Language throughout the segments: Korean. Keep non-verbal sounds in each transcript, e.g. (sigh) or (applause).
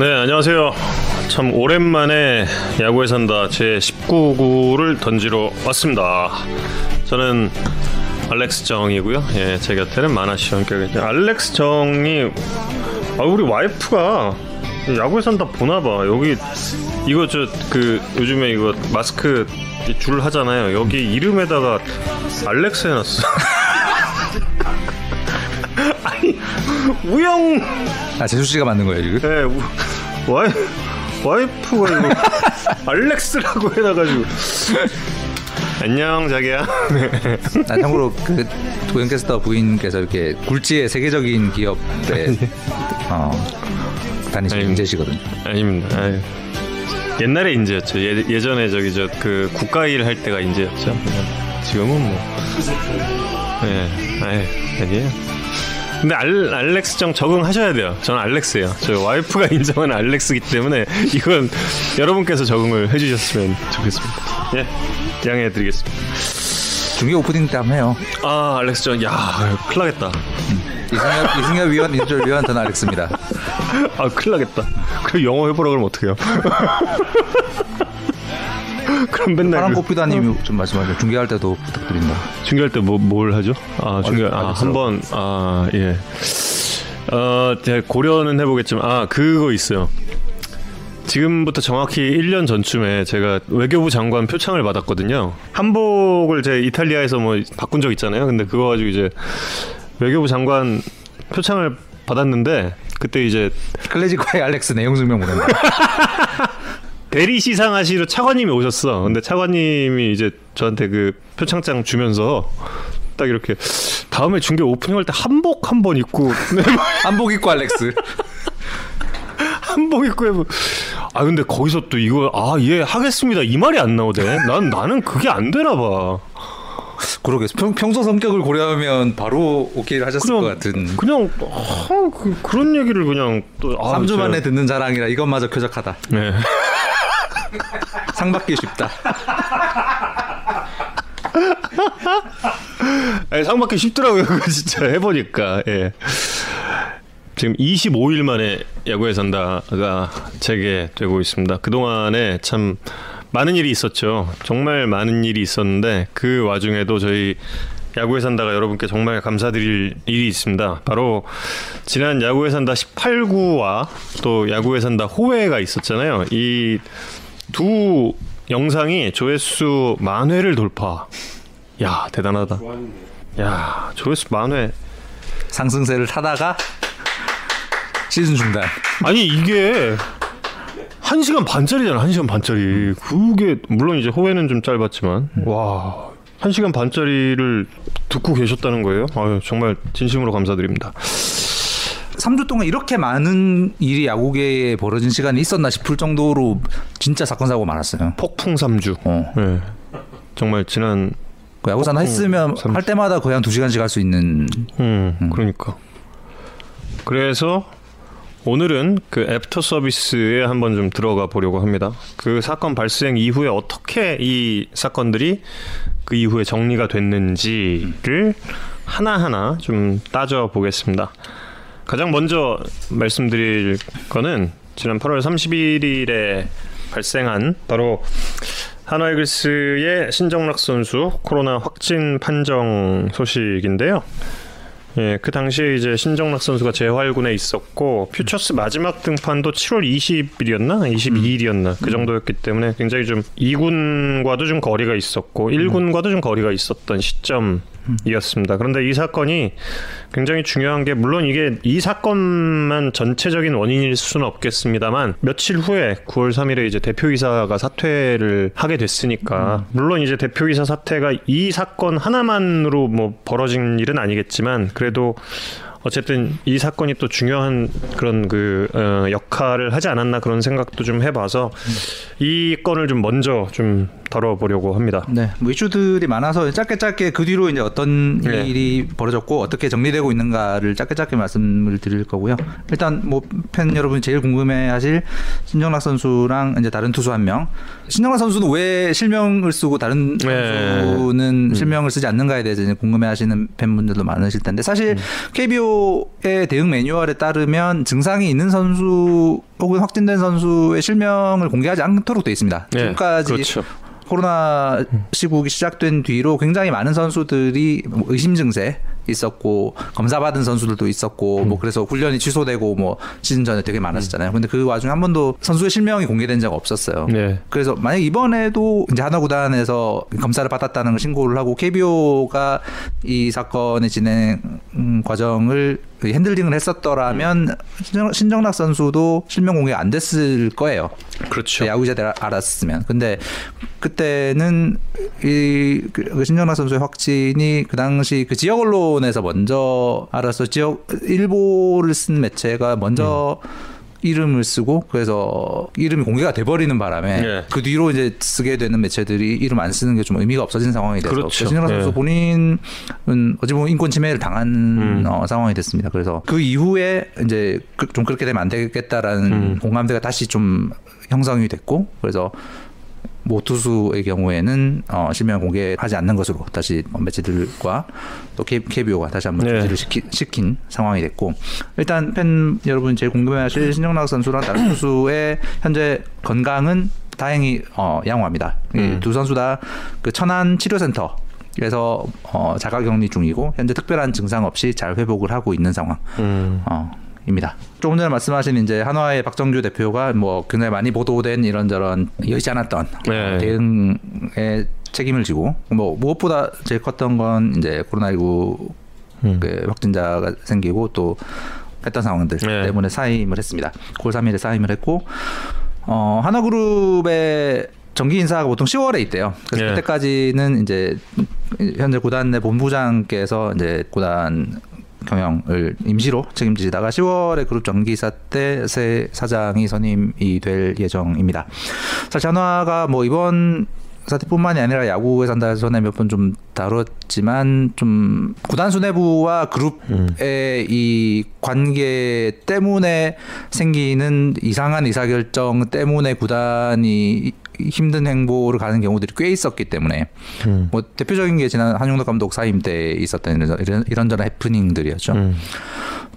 네, 안녕하세요. 참 오랜만에 야구에 산다 제 19구를 던지러 왔습니다. 저는 알렉스 정이고요. 예, 제 곁에는 함께 계죠. 알렉스 정이 아 우리 와이프가 야구에 산다 보나 봐. 여기 이거 저 그 요즘에 이거 마스크 줄 하잖아요. 여기 이름에다가 알렉스 해놨어. (laughs) 아니 우영 아 재수 씨가 만든 거예요 지금? 네, 우- 와이 와이프가 이거 알렉스라고 해놔가지고 안녕 자기야. 아, 참고로 그 도영 캐스터 부인께서 이렇게 굴지의 세계적인 기업에 (laughs) 어, 다니시는 인재시거든요. 아닙니다. 아유. 옛날에 인재였죠. 예, 예전에 저기 저 그 국가 일 할 때가 인재였죠. 지금은 뭐. 예, 아예 아니에요. 근데 알, 알렉스 정 적응하셔야 돼요. 저는 알렉스예요. 저 와이프가 (laughs) 인정하는 알렉스기 때문에 이건 여러분께서 적응을 해주셨으면 좋겠습니다. 예, 양해해드리겠습니다. 중계 오프닝 때 한번 해요. 아 알렉스 정, 야, 큰일 나겠다. 이승엽, 이승엽 위원 인절 위원 저는 알렉스입니다. 아 큰일 나겠다. 그럼 영어 해보라 그러면 어떡해요? (laughs) (laughs) 그럼 맨날 파란 그- 꽃피다님이 좀 말씀하세요. 중계할 때도 부탁드린다. 중계할 때 뭐 뭘 하죠? 아 중계 알렉- 아 알렉스라고. 한번 아 예. 어 제가 고려는 해보겠지만 아 그거 있어요. 지금부터 정확히 1년 전쯤에 제가 외교부 장관 표창을 받았거든요. 한복을 제 이탈리아에서 뭐 바꾼 적 있잖아요. 근데 그거 가지고 이제 외교부 장관 표창을 받았는데 그때 이제 클래지코의 알렉스 내용 증명 보낸다. (laughs) 대리 시상하시러 차관님이 오셨어. 근데 차관님이 이제 저한테 그 표창장 주면서 딱 이렇게 다음에 중계 오프닝 할 때 한복 한 번 입고 (laughs) 한복 입고 알렉스. (laughs) 한복 입고 해보. 아 근데 거기서 또 이거 아예 하겠습니다 이 말이 안 나오대. 난 나는 그게 안 되나 봐. 그러게 평, 평소 성격을 고려하면 바로 오케이를 하셨을 그냥 것 같은. 그냥 아, 그, 그런 얘기를 그냥 또 아, 3주 제가- 만에 듣는 자랑이라 이것마저 쾌적하다. 네. (laughs) 상 받기 쉽다. (laughs) 상 받기 쉽더라고요. 진짜 해보니까. 예. 지금 25일 만에 야구에 산다가 재개되고 있습니다. 그동안에 참 많은 일이 있었죠. 정말 많은 일이 있었는데 그 와중에도 저희 야구에 산다가 여러분께 정말 감사드릴 일이 있습니다. 바로 지난 야구에 산다 18구와 또 야구에 산다 호회가 있었잖아요. 이 두 영상이 조회수 만 회를 돌파. 야 대단하다. 야 조회수 만 회. 상승세를 타다가 시즌 중단. 아니 이게 한 시간 반짜리잖아. 한 시간 반짜리. 그게 물론 이제 호회는 좀 짧았지만 와. 한 시간 반짜리를 듣고 계셨다는 거예요? 아유, 정말 진심으로 감사드립니다. 3주 동안 이렇게 많은 일이 야구계에 벌어진 시간이 있었나 싶을 정도로 진짜 사건 사고 많았어요. 폭풍 3주. 어. 네. 정말 지난 그 야구산 했으면 삼- 할 때마다 거의 한두 시간씩 할 수 있는 음, 그러니까. 그래서 오늘은 그 애프터 서비스에 한번 좀 들어가 보려고 합니다. 그 사건 발생 이후에 어떻게 이 사건들이 그 이후에 정리가 됐는지를 하나하나 좀 따져 보겠습니다. 가장 먼저 말씀드릴 거는 지난 8월 31일에 발생한 바로 하나이글스의 신정락 선수 코로나 확진 판정 소식인데요. 예, 그 당시에 이제 신정락 선수가 재활군에 있었고 퓨처스 마지막 등판도 7월 20일이었나? 22일이었나? 그 정도였기 때문에 굉장히 좀 2군과도 좀 거리가 있었고 1군과도 좀 거리가 있었던 시점 이었습니다. 그런데 이 사건이 굉장히 중요한 게 물론 이게 이 사건만 전체적인 원인일 수는 없겠습니다만 며칠 후에 9월 3일에 이제 대표이사가 사퇴를 하게 됐으니까 물론 이제 대표이사 사퇴가 이 사건 하나만으로 뭐 벌어진 일은 아니겠지만 그래도 어쨌든 이 사건이 또 중요한 그런 그 어, 역할을 하지 않았나 그런 생각도 좀 해봐서 이 건을 좀 먼저 좀 다뤄보려고 합니다. 네, 뭐 이슈들이 많아서 짧게 짧게 그 뒤로 이제 어떤 네. 일이 벌어졌고 어떻게 정리되고 있는가를 짧게 짧게 말씀을 드릴 거고요. 일단 뭐 팬 여러분이 제일 궁금해하실 신정락 선수랑 이제 다른 투수 한 명. 신정락 선수는 왜 실명을 쓰고 다른 네. 선수는 실명을 쓰지 않는가에 대해서 이제 궁금해하시는 팬분들도 많으실 텐데 사실 KBO의 대응 매뉴얼에 따르면 증상이 있는 선수 혹은 확진된 선수의 실명을 공개하지 않도록 되어 있습니다. 네, 지금까지 그렇죠. 코로나 시국이 시작된 뒤로 굉장히 많은 선수들이 뭐 의심 증세 있었고 검사 받은 선수들도 있었고 뭐 그래서 훈련이 취소되고 뭐 시즌 전에 되게 많았었잖아요. 근데 그 와중에 한 번도 선수의 실명이 공개된 적 없었어요. 네. 그래서 만약 이번에도 이제 한화 구단에서 검사를 받았다는 걸 신고를 하고 KBO가 이 사건의 진행 음, 과정을 핸들링을 했었더라면 신정, 신정락 선수도 실명 공개 안 됐을 거예요. 그렇죠. 야구 기자들 알았으면. 근데 그때는 이 그 신정락 선수의 확진이 그 당시 그 지역 언론에서 먼저 알아서 지역 일보를 쓴 매체가 먼저 이름을 쓰고 그래서 이름이 공개가 돼버리는 바람에 예. 그 뒤로 이제 쓰게 되는 매체들이 이름 안 쓰는 게 좀 의미가 없어진 상황이 돼서 그렇죠. 신정락 선수 예. 본인은 어찌 보면 인권 침해를 당한 음. 어, 상황이 됐습니다. 그래서 그 이후에 이제 그- 좀 그렇게 되면 안 되겠다라는 음. 공감대가 다시 좀 형성이 됐고 그래서 모 투수의 경우에는 어, 실명 공개하지 않는 것으로 다시 매체들과 또 KBO가 다시 한번 네. 조치를 시키, 시킨 상황이 됐고 일단 팬 여러분 제일 궁금해하실 신정락 선수랑 다른 투수의 현재 건강은 다행히 어, 양호합니다. 이 음. 두 선수 다 그 천안 치료센터 그래서 어, 자가격리 중이고 현재 특별한 증상 없이 잘 회복을 하고 있는 상황. 음. 어, 입니다. 조금 전에 말씀하신 이제 한화의 박정규 대표가 뭐 굉장히 많이 보도된 이런저런 여의치 않았던 네. 어, 대응에 책임을 지고 뭐 무엇보다 제일 컸던 건 이제 코로나19 음. 그 확진자가 생기고 또 했던 상황들 네. 때문에 사임을 했습니다. 9월 3일에 사임을 했고 어, 하나그룹의 정기 인사가 보통 10월에 있대요. 그래서 네. 그때까지는 이제 현재 구단 내 본부장께서 이제 구단 경영을 임시로 책임지시다가 10월에 그룹 정기사 때 새 사장이 선임이 될 예정입니다. 사실 한화가 뭐 이번 사태뿐만이 아니라 야구에 산다 전에 몇 번 좀 다뤘지만 좀 구단 수뇌부와 그룹의 이 관계 때문에 생기는 이상한 의사결정 때문에 구단이 힘든 행보를 가는 경우들이 꽤 있었기 때문에 음. 뭐 대표적인 게 지난 한용덕 감독 사임 때 있었던 이런- 이런 이런저런 해프닝들이었죠. 음.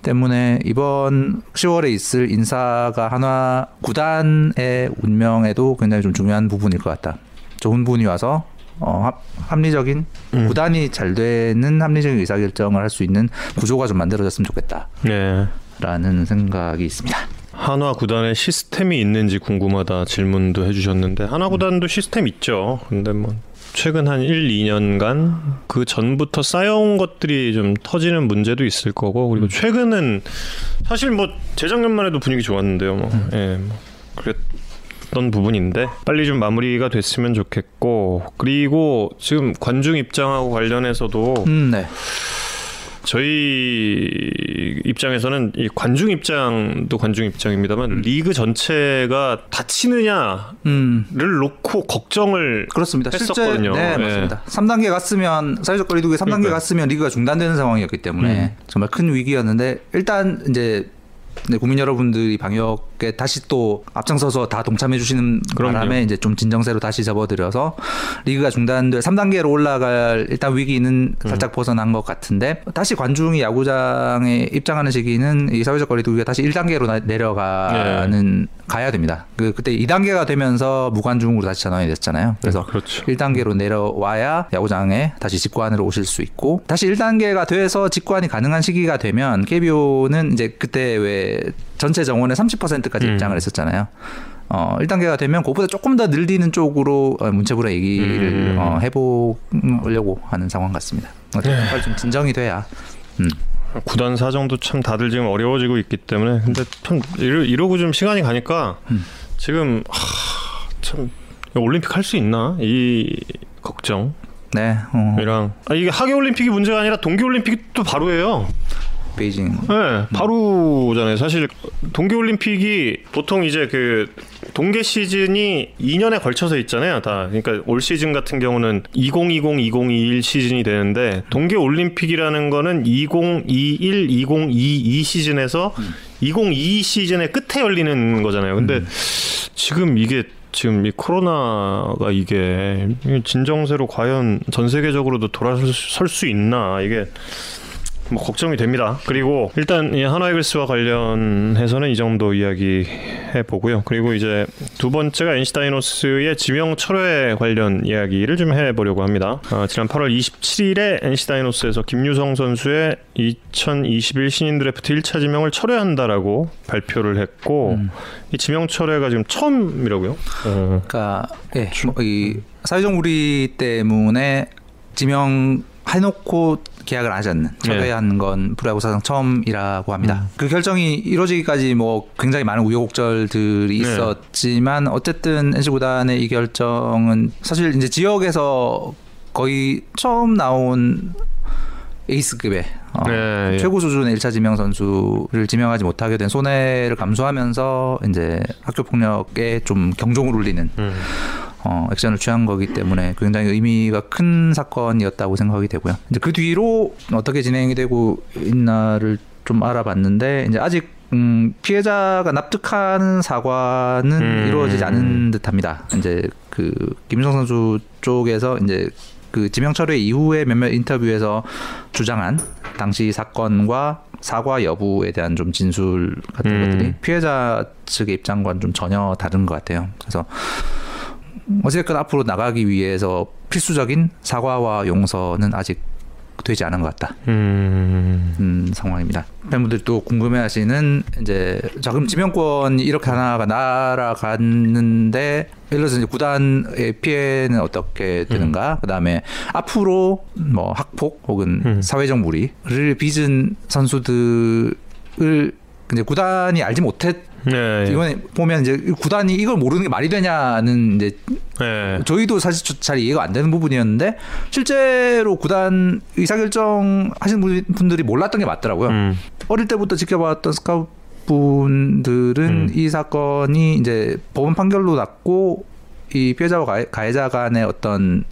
때문에 이번 10월에 있을 인사가 한화 구단의 운명에도 굉장히 좀 중요한 부분일 것 같다. 좋은 분이 와서 어, 합, 합리적인 음. 구단이 잘 되는 합리적인 의사결정을 할 수 있는 구조가 좀 만들어졌으면 좋겠다라는 네. 생각이 있습니다. 한화 구단에 시스템이 있는지 궁금하다 질문도 해주셨는데 한화 구단도 시스템 있죠. 근데 뭐 최근 한 1, 2년간 그 전부터 쌓여온 것들이 좀 터지는 문제도 있을 거고 그리고 최근은 사실 뭐 재작년만 해도 분위기 좋았는데요. 뭐, 예, 뭐 그랬던 부분인데 빨리 좀 마무리가 됐으면 좋겠고 그리고 지금 관중 입장하고 관련해서도 음, 네. 저희 입장에서는 이 관중 입장도 관중 입장입니다만 리그 전체가 다치느냐를 음. 놓고 걱정을 그렇습니다. 했었거든요. 실제 네, 예. 맞습니다. 3단계 갔으면 사회적 거리두기 3단계 그러니까요. 갔으면 리그가 중단되는 상황이었기 때문에 음. 정말 큰 위기였는데 일단 이제 네, 국민 여러분들이 방역에 다시 또 앞장서서 다 동참해 주시는 그럼요. 바람에 이제 좀 진정세로 다시 접어들여서 리그가 중단돼 3단계로 올라갈 일단 위기는 음. 살짝 벗어난 것 같은데 다시 관중이 야구장에 입장하는 시기는 이 사회적 거리두기가 다시 1단계로 네. 내려가는 가야 됩니다. 그 그때 2단계가 되면서 무관중으로 다시 전환이 됐잖아요. 그래서 그렇죠. 1단계로 내려와야 야구장에 다시 직관으로 오실 수 있고 다시 1단계가 돼서 직관이 가능한 시기가 되면 KBO는 이제 그때 왜 전체 정원의 30%까지 음. 입장을 했었잖아요. 어, 1단계가 되면 그보다 조금 더 늘리는 쪽으로 어, 문체부랑 얘기를 음. 어, 해보려고 하는 상황 같습니다. 어, 네. 정말 좀 진정이 돼야. 음. 구단 사정도 참 다들 지금 어려워지고 있기 때문에 근데 참 이러, 이러고 좀 시간이 가니까 음. 지금 하, 참 올림픽 할 수 있나 이 걱정이랑 네, 어, 아, 이게 하계 올림픽이 문제가 아니라 동계 올림픽이 또 바로예요. 베이징. 네, 바로잖아요. 사실 동계 올림픽이 보통 이제 그 동계 시즌이 2년에 걸쳐서 있잖아요. 다. 그러니까 올 시즌 같은 경우는 2020, 2021 시즌이 되는데 동계 올림픽이라는 거는 2021, 2022 시즌에서 음. 2022 시즌의 끝에 열리는 거잖아요. 근데 음. 지금 이게 지금 이 코로나가 이게 진정세로 과연 전 세계적으로도 돌아설 수 있나 이게 뭐 걱정이 됩니다. 그리고 일단 이 한화이글스와 관련해서는 이 정도 이야기 해보고요. 그리고 이제 두 번째가 NC 다이노스의 지명 철회 관련 이야기를 좀 해보려고 합니다. 어, 지난 8월 27일에 NC 다이노스에서 김유성 선수의 2021 신인 드래프트 1차 지명을 철회한다라고 발표를 했고 음. 이 지명 철회가 지금 처음이라고요? 어. 그러니까 예, 뭐이 사회적 무리 때문에 지명 해놓고 계약을 안 하지 않는 철회한 네. 건 프로야구 사상 처음이라고 합니다. 음. 그 결정이 이루어지기까지 뭐 굉장히 많은 우여곡절들이 네. 있었지만 어쨌든 NC 구단의 이 결정은 사실 이제 지역에서 거의 처음 나온 에이스급의 어, 네, 예. 최고 수준의 1차 지명 선수를 지명하지 못하게 된 손해를 감수하면서 이제 학교 폭력에 좀 경종을 울리는 음. 어, 액션을 취한 거기 때문에 굉장히 의미가 큰 사건이었다고 생각이 되고요. 이제 그 뒤로 어떻게 진행이 되고 있나를 좀 알아봤는데 이제 아직 음, 피해자가 납득하는 사과는 음. 이루어지지 않은 듯합니다. 이제 그 김성 선수 쪽에서 이제 그 지명 철회 이후에 몇몇 인터뷰에서 주장한 당시 사건과 사과 여부에 대한 좀 진술 같은 음. 것들이 피해자 측의 입장과는 좀 전혀 다른 것 같아요. 그래서 어쨌든 앞으로 나가기 위해서 필수적인 사과와 용서는 아직 되지 않은 것 같다. 음. 음, 상황입니다. 팬분들이 또 궁금해하시는 이제 자금 지명권이 이렇게 하나가 날아갔는데 예를 들어서 이제 구단의 피해는 어떻게 되는가? 음. 그다음에 앞으로 뭐 학폭 혹은 음. 사회적 무리를 빚은 선수들을 이제 구단이 알지 못했 네. 이번에 보면 이제 구단이 이걸 모르는 게 말이 되냐는 이제 네. 저희도 사실 잘 이해가 안 되는 부분이었는데 실제로 구단 의사결정 하시는 분들이 몰랐던 게 맞더라고요. 음. 어릴 때부터 지켜봤던 스카우트 분들은 음. 이 사건이 이제 법원 판결로 났고 이 피해자와 가해 자 간의 어떤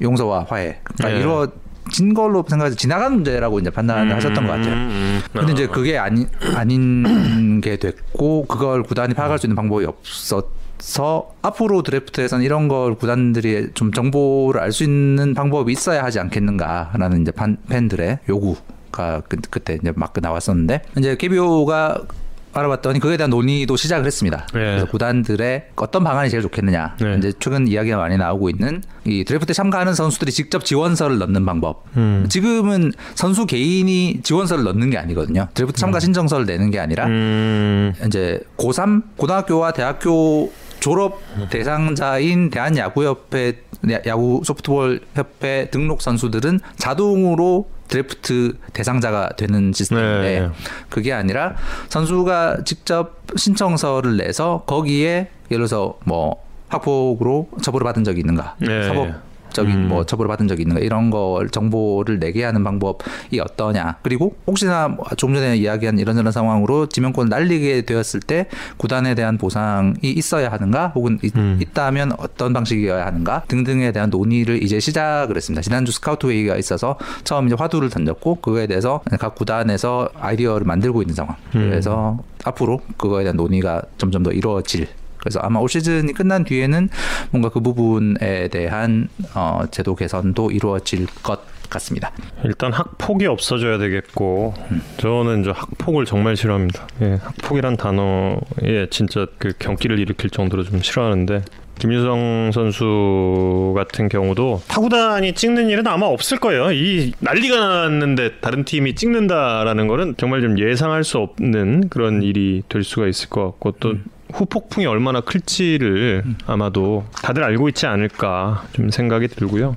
용서와 화해가 네. 이루어 진 걸로 생각해서 지나간 문제라고 이제 판단을 음, 하셨던 것 같아요. 음, 음. 근데 이제 그게 아니 아닌 (clears throat) 게 됐고 그걸 구단이 파악할 수 있는 방법이 없었서 앞으로 드래프트에서는 이런 걸 구단들이 좀 정보를 알 수 있는 방법이 있어야 하지 않겠는가라는 이제 fan, 팬들의 요구 가 그, 그때 이제 막 나왔었는데 이제 KBO가 알아봤더니 그에 대한 논의도 시작을 했습니다. 네. 그래서 구단들의 어떤 방안이 제일 좋겠느냐. 네. 이제 최근 이야기가 많이 나오고 있는 이 드래프트에 참가하는 선수들이 직접 지원서를 넣는 방법. 음. 지금은 선수 개인이 지원서를 넣는 게 아니거든요. 드래프트 참가 음. 신청서를 내는 게 아니라 음. 이제 고3 고등학교와 대학교 졸업 대상자인 대한야구협회 야구 소프트볼 협회 등록 선수들은 자동으로 드래프트 대상자가 되는 시스템인데 네. 그게 아니라 선수가 직접 신청서를 내서 거기에 예를 들어서 뭐 학폭으로 처벌을 받은 적이 있는가 네. 사법 적인 음. 뭐 처벌을 받은 적이 있는가 이런 걸 정보를 내게 하는 방법이 어떠냐 그리고 혹시나 뭐좀 전에 이야기한 이런저런 상황으로 지명권을 날리게 되었을 때 구단에 대한 보상이 있어야 하는가 혹은 음. 있다면 어떤 방식이어야 하는가 등등에 대한 논의를 이제 시작을 했습니다 지난주 스카우트 회의가 있어서 처음 이제 화두를 던졌고 그거에 대해서 각 구단에서 아이디어를 만들고 있는 상황 음. 그래서 앞으로 그거에 대한 논의가 점점 더 이루어질 그래서 아마 올 시즌이 끝난 뒤에는 뭔가 그 부분에 대한 어, 제도 개선도 이루어질 것 같습니다. 일단 학폭이 없어져야 되겠고 음. 저는 저 학폭을 정말 싫어합니다. 예, 학폭이란 단어에 진짜 그 경기를 일으킬 정도로 좀 싫어하는데 김유성 선수 같은 경우도 타구단이 찍는 일은 아마 없을 거예요. 이 난리가 났는데 다른 팀이 찍는다라는 거는 정말 좀 예상할 수 없는 그런 일이 될 수가 있을 것 같고 또 음. 후폭풍이 얼마나 클지를 아마도 다들 알고 있지 않을까 좀 생각이 들고요.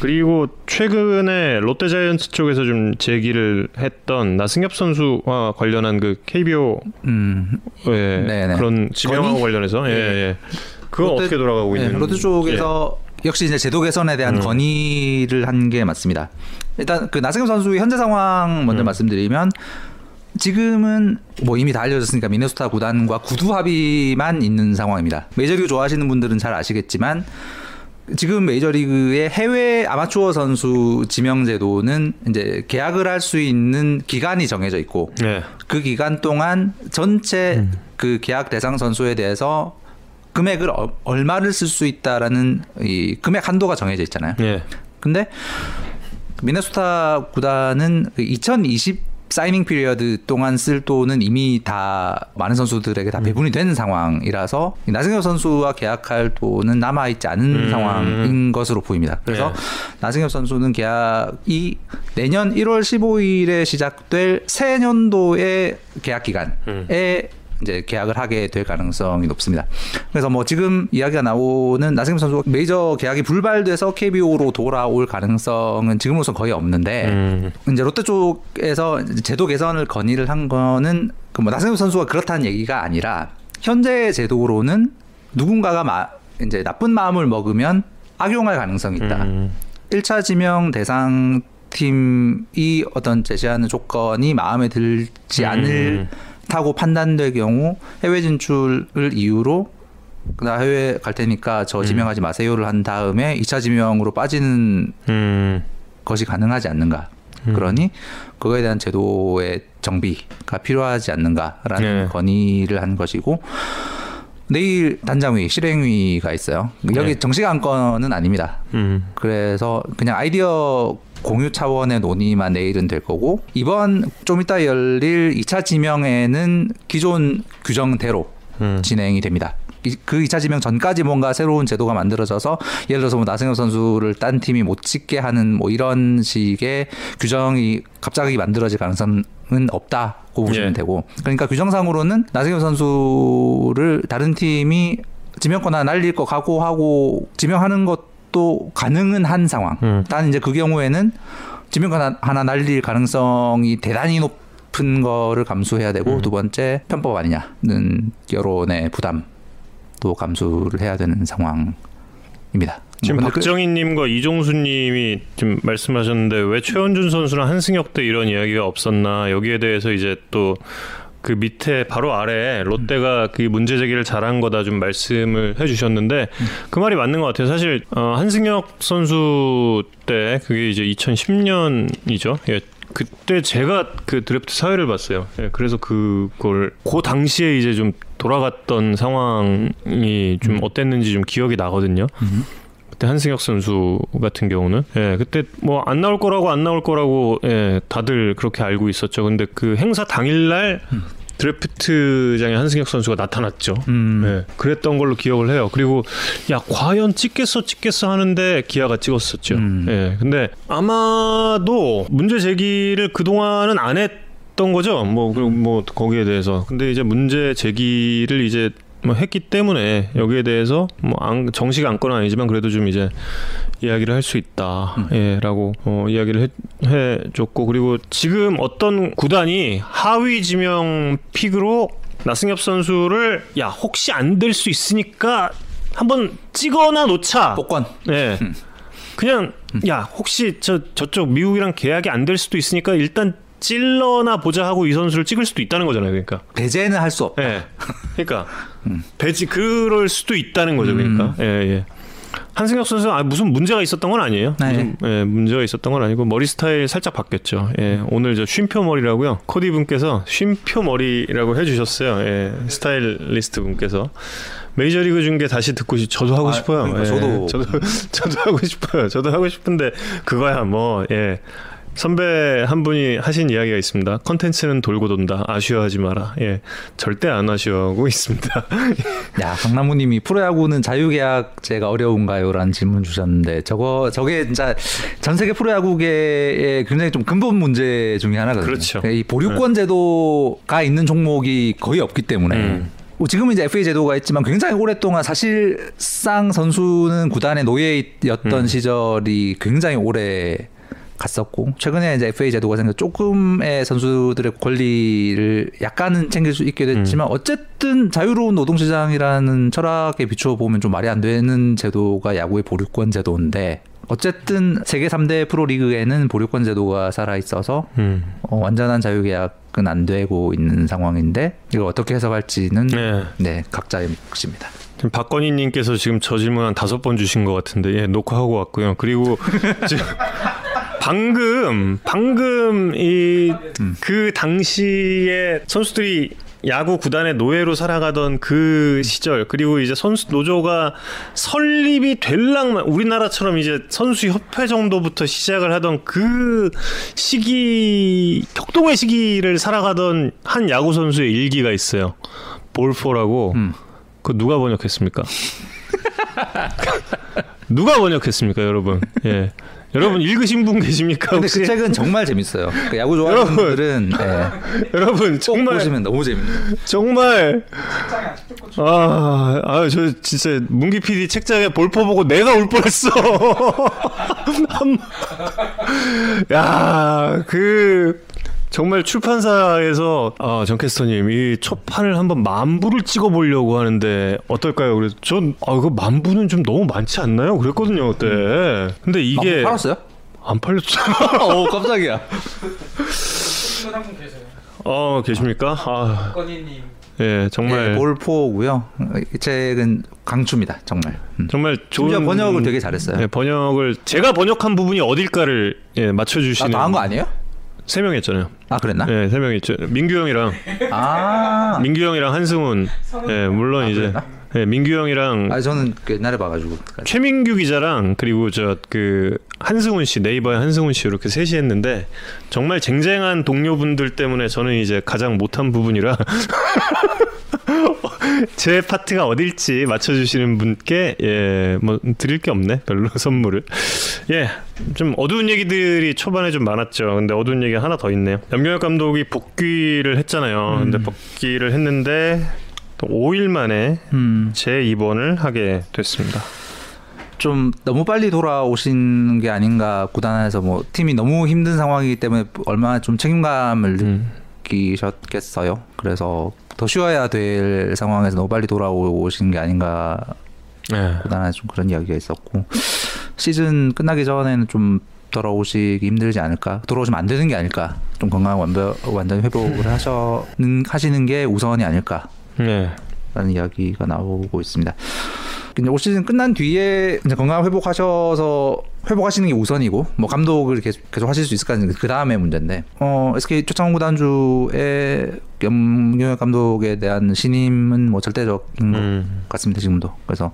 그리고 최근에 롯데자이언츠 쪽에서 좀 제기를 했던 나승엽 선수와 관련한 그 KBO 음. 예, 그런 지명하고 관련해서 예, 예. 예. 그거 롯데, 어떻게 돌아가고 예, 있는? 롯데 쪽에서 예. 역시 이제 제도 개선에 대한 음. 건의를 한 게 맞습니다. 일단 그 나승엽 선수의 현재 상황 먼저 음. 말씀드리면 지금은 뭐 이미 다 알려졌으니까 미네소타 구단과 구두 합의만 있는 상황입니다. 메이저리그 좋아하시는 분들은 잘 아시겠지만 지금 메이저리그의 해외 아마추어 선수 지명 제도는 이제 계약을 할 수 있는 기간이 정해져 있고 네. 그 기간 동안 전체 그 계약 대상 선수에 대해서 금액을 어- 얼마를 쓸 수 있다라는 이 금액 한도가 정해져 있잖아요. 예. 근데 미네소타 구단은 그2020 signing period 동안 쓸 돈은 이미 다 많은 선수들에게 다 배분이 된 상황이라서 나승엽 선수와 계약할 돈은 남아 있지 않은 음. 상황인 것으로 보입니다. 그래서 네. 나승엽 선수는 계약이 내년 1월 15일에 시작될 새 년도의 계약 기간에 이제 계약을 하게 될 가능성이 높습니다. 그래서 뭐 지금 이야기가 나오는 나승엽 선수가 메이저 계약이 불발돼서 KBO로 돌아올 가능성은 지금으로선 거의 없는데 음. 이제 롯데 쪽에서 제도 개선을 건의를 한 거는 그뭐 나승엽 선수가 그렇다는 얘기가 아니라 현재 제도로는 누군가가 마, 이제 나쁜 마음을 먹으면 악용할 가능성이 있다. 음. 1차 지명 대상 팀이 어떤 제시하는 조건이 마음에 들지 음. 않을 다고 판단될 경우 해외 진출을 이유로 나 해외 갈 테니까 저 지명하지 마세요를 한 다음에 2차 지명으로 빠지는 음. 것이 가능하지 않는가. 그러니 그거에 대한 제도의 정비가 필요하지 않는가라는 네. 건의를 한 것이고 내일 단장위 실행위가 있어요. 여기 네. 정식 안건은 아닙니다. 음. 그래서 그냥 아이디어 공유 차원의 논의만 내일은 될 거고 이번 좀 이따 열릴 2차 지명에는 기존 규정대로 음. 진행이 됩니다. 이- 그 2차 지명 전까지 뭔가 새로운 제도가 만들어져서 예를 들어서 뭐 나승엽 선수를 딴 팀이 못 찍게 하는 뭐 이런 식의 규정이 갑자기 만들어질 가능성은 없다고 보시면 예. 되고 그러니까 규정상으로는 나승엽 선수를 다른 팀이 지명권 하나 날릴 거 각오하고 지명하는 것 도 가능은 한 상황. 음. 단 이제 그 경우에는 지명권 하나- 하나 날릴 가능성이 대단히 높은 거를 감수해야 되고 음. 두 번째 편법 아니냐는 여론의 부담도 감수를 해야 되는 상황입니다. 지금 뭐 근데 그- 박정희님과 이종수님이 지금 말씀하셨는데 왜 최원준 선수랑 한승혁 때 이런 이야기가 없었나 여기에 대해서 이제 또 그 밑에 바로 아래 롯데가 그 문제 제기를 잘한 거다 좀 말씀을 해주셨는데 그 말이 맞는 것 같아요. 사실 어, 한승혁 선수 때 그게 이제 2010년이죠. 예. 그때 제가 그 드래프트 사회를 봤어요. 예, 그래서 그걸 그 당시에 이제 좀 돌아갔던 상황이 좀 어땠는지 좀 기억이 나거든요. 그때 한승혁 선수 같은 경우는 예 그때 뭐 안 나올 거라고 안 나올 거라고 예 다들 그렇게 알고 있었죠. 근데 그 행사 당일날 드래프트장에 한승혁 선수가 나타났죠. 음. 예 그랬던 걸로 기억을 해요. 그리고 야 과연 찍겠어 찍겠어 하는데 기아가 찍었었죠. 음. 예 근데 아마도 문제 제기를 그 동안은 안 했던 거죠. 뭐 그리고 뭐 거기에 대해서 근데 이제 문제 제기를 이제 뭐 했기 때문에 여기에 대해서 뭐 안, 정식 안건은 아니지만 그래도 좀 이제 이야기를 할 수 있다라고 어, 이야기를 해, 해줬고 그리고 지금 어떤 구단이 하위 지명 픽으로 나승엽 선수를 야 혹시 안 될 수 있으니까 한번 찍어나 놓자. 복권. 네. 그냥 야 혹시 저 저쪽 미국이랑 계약이 안 될 수도 있으니까 일단 찔러나 보자 하고 이 선수를 찍을 수도 있다는 거잖아요. 그러니까. 배제는 할 수 없다. 예. 그러니까 배지 그럴 수도 있다는 거죠. 그러니까. 예, 예. 한승혁 선수 아 무슨 문제가 있었던 건 아니에요. 네. 무슨 예, 문제가 있었던 건 아니고 머리 스타일 살짝 바뀌었죠. 예. 오늘 저 쉼표 머리라고요. 코디 분께서 쉼표 머리라고 해 주셨어요. 예. 스타일리스트 분께서 메이저리그 중계 다시 듣고 싶 저도 하고 아, 싶어요. 그러니까 예. 저도. 저도 (laughs) 저도 하고 싶어요. 저도 하고 싶은데 그거야 뭐 예. 선배 한 분이 하신 이야기가 있습니다. 컨텐츠는 돌고 돈다. 아쉬워하지 마라. 예. 절대 안 아쉬워하고 있습니다. (laughs) 야 강남우 님이 프로야구는 자유계약제가 어려운가요?라는 질문 주셨는데 저거 저게 진짜 전 세계 프로야구계의 굉장히 좀 근본 문제 중에 하나거든요. 그렇죠. 이 보류권 제도가 있는 종목이 거의 없기 때문에. 음. 뭐 지금은 이제 FA 제도가 있지만 굉장히 오랫동안 사실상 선수는 구단의 노예였던 음. 시절이 굉장히 오래 갔었고 최근에 이제 FA 제도가 생겨 조금의 선수들의 권리를 약간은 챙길 수 있게 됐지만 음. 어쨌든 자유로운 노동시장이라는 철학에 비추어 보면 좀 말이 안 되는 제도가 야구의 보류권 제도인데 어쨌든 세계 3대 프로리그에는 보류권 제도가 살아 있어서 음. 어, 완전한 자유계약 시작은 안 되고 있는 상황인데 이걸 어떻게 해석할지는 네. 네, 각자의 몫입니다. 지금 박건희님께서 지금 저 질문 한 다섯 번 주신 것 같은데 예, 녹화하고 왔고요. 그리고 (laughs) 지금 방금 방금 이그 당시에 선수들이 야구 구단의 노예로 살아가던 그 시절 그리고 이제 선수 노조가 설립이 될랑만 우리나라처럼 이제 선수 협회 정도부터 시작을 하던 그 시기 격동의 시기를 살아가던 한 야구 선수의 일기가 있어요. 볼포라고 음. 그 누가 번역했습니까? (laughs) 누가 번역했습니까, 여러분? 예. 여러분 읽으신 분 계십니까? 근데 혹시? 그 책은 정말 재밌어요. 그 야구 좋아하는 여러분. 분들은 네, (laughs) 여러분 꼭 정말 보시면 너무 재밌는. 정말 아, 아, 저 진짜 문기 PD 책장에 볼퍼 보고 내가 울 뻔했어. (laughs) 한- 야, 그 정말 출판사에서 아, 정 캐스터님 이 초판을 한번 만부를 찍어 보려고 하는데 어떨까요? 그래서 전 아, 그 만부는 좀 너무 많지 않나요? 그랬거든요 그때. 근데 이게 아, 팔았어요? 안 팔렸죠. (laughs) 어 깜짝이야. 한분 계세요. 어 계십니까? 아, 건희님. 예, 정말 네, 볼포고요. 이 책은 강추입니다. 정말. 음. 정말 좋은 번역을 되게 잘했어요. 예, 번역을 제가 번역한 부분이 어딜까를 예, 맞춰 주시는 나한 거 아니에요? 세 명 했잖아요. 아 그랬나? 예, 세명 있죠. 민규 형이랑 아. 민규 형이랑 한승훈. 예, 물론 이제 그랬나? 예, 민규 형이랑 아 저는 그 옛날에 봐가지고. 최민규 기자랑 그리고 저 그 한승훈 씨 네이버의 한승훈 씨 이렇게 셋이 했는데 정말 쟁쟁한 동료분들 때문에 저는 이제 가장 못한 부분이라 (laughs) (laughs) 제 파트가 어딜지 맞춰주시는 분께 예 뭐 드릴 게 없네 별로 (laughs) 선물을 예 좀 어두운 얘기들이 초반에 좀 많았죠 근데 어두운 얘기 하나 더 있네요 염경엽 감독이 복귀를 했잖아요 근데 복귀를 했는데 또 5일 만에 음. 재입원을 하게 됐습니다. 좀 너무 빨리 돌아오신 게 아닌가 구단 안에서 뭐 팀이 너무 힘든 상황이기 때문에 얼마나 좀 책임감을 음. 느끼셨겠어요. 그래서 더 쉬어야 될 상황에서 너무 빨리 돌아오신 게 아닌가 네. 안에서 좀 그런 이야기가 있었고 시즌 끝나기 전에는 좀 돌아오시기 힘들지 않을까 돌아오시면 안 되는 게 아닐까 좀 건강 완전 완전 회복을 (laughs) 하셔는 하시는 게 우선이 아닐까 네. 라는 이야기가 나오고 있습니다. 근데 올 시즌 끝난 뒤에 이제 건강 회복하셔서 회복하시는 게 우선이고 뭐 감독을 계속, 계속 하실 수 있을까 그 다음에 문제인데 어 SK 최창원 구단주의 염경엽 감독에 대한 신임은 뭐 절대적인 음. 것 같습니다 지금도 그래서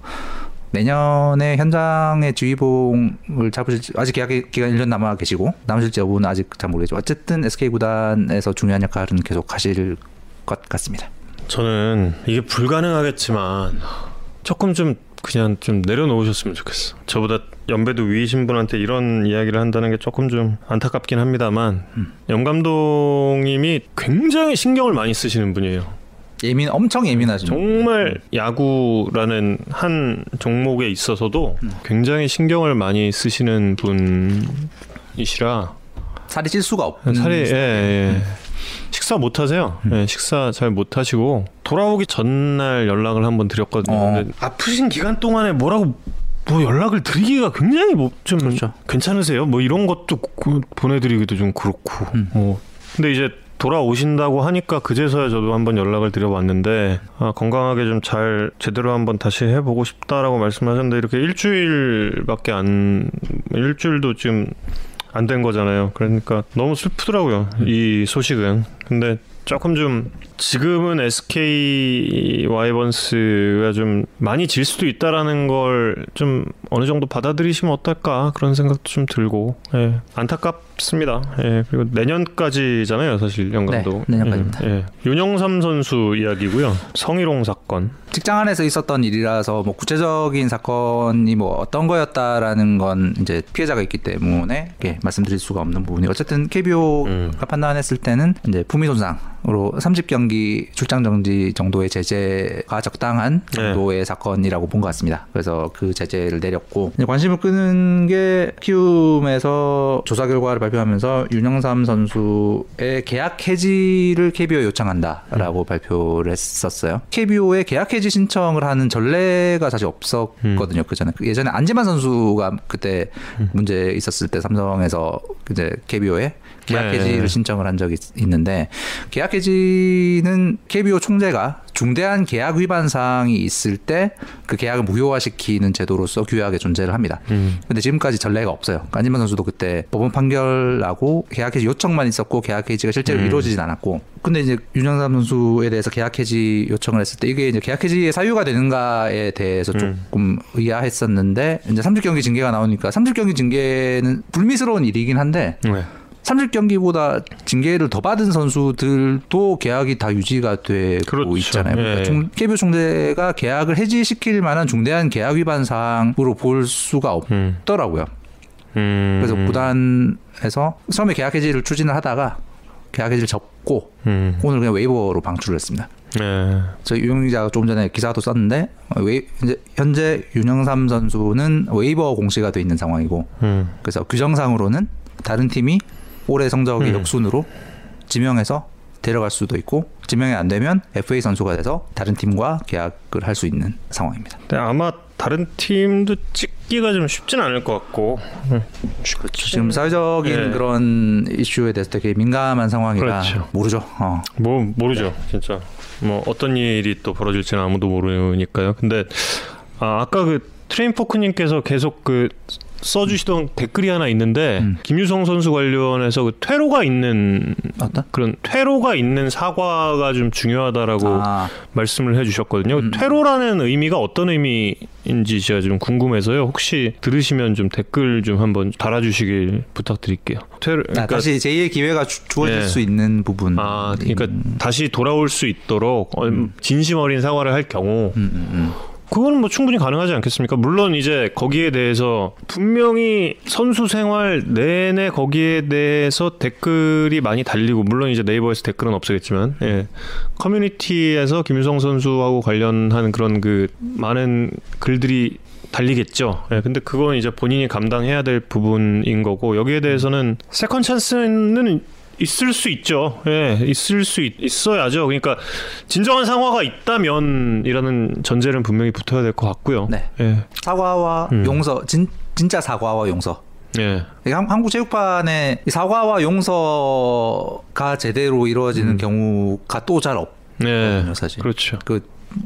내년에 현장의 지휘봉을 잡으실지 아직 계약 기간 1년 남아 계시고 남으실지 여부는 아직 잘 모르겠죠 어쨌든 SK 구단에서 중요한 역할은 계속 하실 것 같습니다. 저는 이게 불가능하겠지만 조금 좀 그냥 좀 내려놓으셨으면 좋겠어. 저보다 연배도 위이신 분한테 이런 이야기를 한다는 게 조금 좀 안타깝긴 합니다만 염 감독님이 굉장히 신경을 많이 쓰시는 분이에요. 예민 엄청 예민하죠. 정말 야구라는 한 종목에 있어서도 굉장히 신경을 많이 쓰시는 분이시라 살이 찔 수가 없는 살이 예, 예. 식사 못 하세요. 예, 식사 잘 못 하시고 돌아오기 전날 연락을 한번 드렸거든요. 어. 근데 아프신 기간 동안에 뭐라고 뭐 연락을 드리기가 굉장히 뭐좀 그렇죠. 괜찮으세요? 뭐 이런 것도 그- 보내드리기도 좀 그렇고. 뭐 근데 이제 돌아오신다고 하니까 그제서야 저도 한번 연락을 드려봤는데 아, 건강하게 좀 잘 제대로 한번 다시 해보고 싶다라고 말씀하셨는데 이렇게 일주일밖에 안 일주일도 지금 안 된 거잖아요. 그러니까 너무 슬프더라고요. 이 소식은. 근데 조금 좀 지금은 SK 와이번스가 좀 많이 질 수도 있다라는 걸 좀 어느 정도 받아들이시면 어떨까 그런 생각도 좀 들고 예, 안타깝습니다. 예, 그리고 내년까지잖아요, 사실 영 네. 내년까지입니다. 예, 예. 윤영삼 선수 이야기고요. 성희롱 사건. 직장 안에서 있었던 일이라서 뭐 구체적인 사건이 뭐 어떤 거였다라는 건 이제 피해자가 있기 때문에 말씀드릴 수가 없는 부분이 어쨌든 KBO가 음. 판단했을 때는 이제 품위 손상 으로 30경기 출장 정지 정도의 제재가 적당한 네. 정도의 사건이라고 본 것 같습니다. 그래서 그 제재를 내렸고 관심을 끄는 게 키움에서 조사 결과를 발표하면서 윤영삼 선수의 계약 해지를 KBO에 요청한다라고 발표를 했었어요. KBO에 계약 해지 신청을 하는 전례가 사실 없었거든요. 그 전에 예전에 안재만 선수가 그때 문제 있었을 때 삼성에서 이제 KBO에 계약 네. 해지를 신청을 한 적이 있는데 계약 해지는 KBO 총재가 중대한 계약 위반 사항이 있을 때 그 계약을 무효화시키는 제도로서 규약에 존재를 합니다. 음. 근데 지금까지 전례가 없어요. 그러니까 안진만 선수도 그때 법원 판결 나고 계약 해지 요청만 있었고 계약 해지가 실제로 음. 이루어지진 않았고. 근데 이제 윤영삼 선수에 대해서 계약 해지 요청을 했을 때 이게 이제 계약 해지의 사유가 되는가에 대해서 음. 조금 의아했었는데 이제 30경기 징계가 나오니까 30경기 징계는 불미스러운 일이긴 한데 네. 30경기보다 징계를 더 받은 선수들도 계약이 다 유지가 되고 그렇죠. 있잖아요. 그러니까 예. 총- KBO 총재가 계약을 해지시킬 만한 중대한 계약 위반 사항으로 볼 수가 음. 없더라고요. 음. 그래서 구단에서 처음에 계약 해지를 추진을 하다가 계약 해지를 접고 음. 오늘 그냥 웨이버로 방출을 했습니다. 네. 저희 유영 기자가 조금 전에 기사도 썼는데 어, 웨이, 현재 윤영삼 선수는 웨이버 공시가 돼 있는 상황이고 음. 그래서 규정상으로는 다른 팀이 올해 성적의 음. 역순으로 지명해서 데려갈 수도 있고 지명이 안 되면 FA 선수가 돼서 다른 팀과 계약을 할 수 있는 상황입니다. 근데 아마 다른 팀도 찍기가 좀 쉽진 않을 것 같고. 음. 지금 사회적인 예. 그런 이슈에 대해서 되게 민감한 상황이라 그렇죠. 모르죠. 어. 뭐 모르죠, 진짜. 뭐 어떤 일이 또 벌어질지는 아무도 모르니까요. 근데 아, 아까 그 트레인 포크님께서 계속 그 써주시던 댓글이 하나 있는데 음. 김유성 선수 관련해서 그 퇴로가 있는 어떤? 그런 퇴로가 있는 사과가 좀 중요하다라고 아, 말씀을 해주셨거든요. 음. 퇴로라는 의미가 어떤 의미인지 제가 좀 궁금해서요. 혹시 들으시면 좀 댓글 좀 한번 달아주시길 부탁드릴게요. 퇴로, 아, 다시 제2의 기회가 주, 주어질 예. 수 있는 부분. 아, 그러니까 다시 돌아올 수 있도록 어, 진심 어린 사과를 할 경우 음, 음, 음. 그거는 뭐 충분히 가능하지 않겠습니까? 물론 이제 거기에 대해서 분명히 선수 생활 내내 거기에 대해서 댓글이 많이 달리고 물론 이제 네이버에서 댓글은 없어겠지만 예. 커뮤니티에서 김유성 선수하고 관련한 그런 그 많은 글들이 달리겠죠. 예, 근데 그건 이제 본인이 감당해야 될 부분인 거고 여기에 대해서는 second chance는 있을 수 있죠. 예, 있을 수 있, 있어야죠. 그러니까 진정한 상황가 있다면이라는 전제는 분명히 붙어야 될 것 같고요. 네. 예, 사과와 음. 용서, 진, 진짜 사과와 용서. 예, 한- 한국 체육판에 이 사과와 용서가 제대로 이루어지는 경우가 또 잘 없거든요, 네, 사실. 그렇죠. 그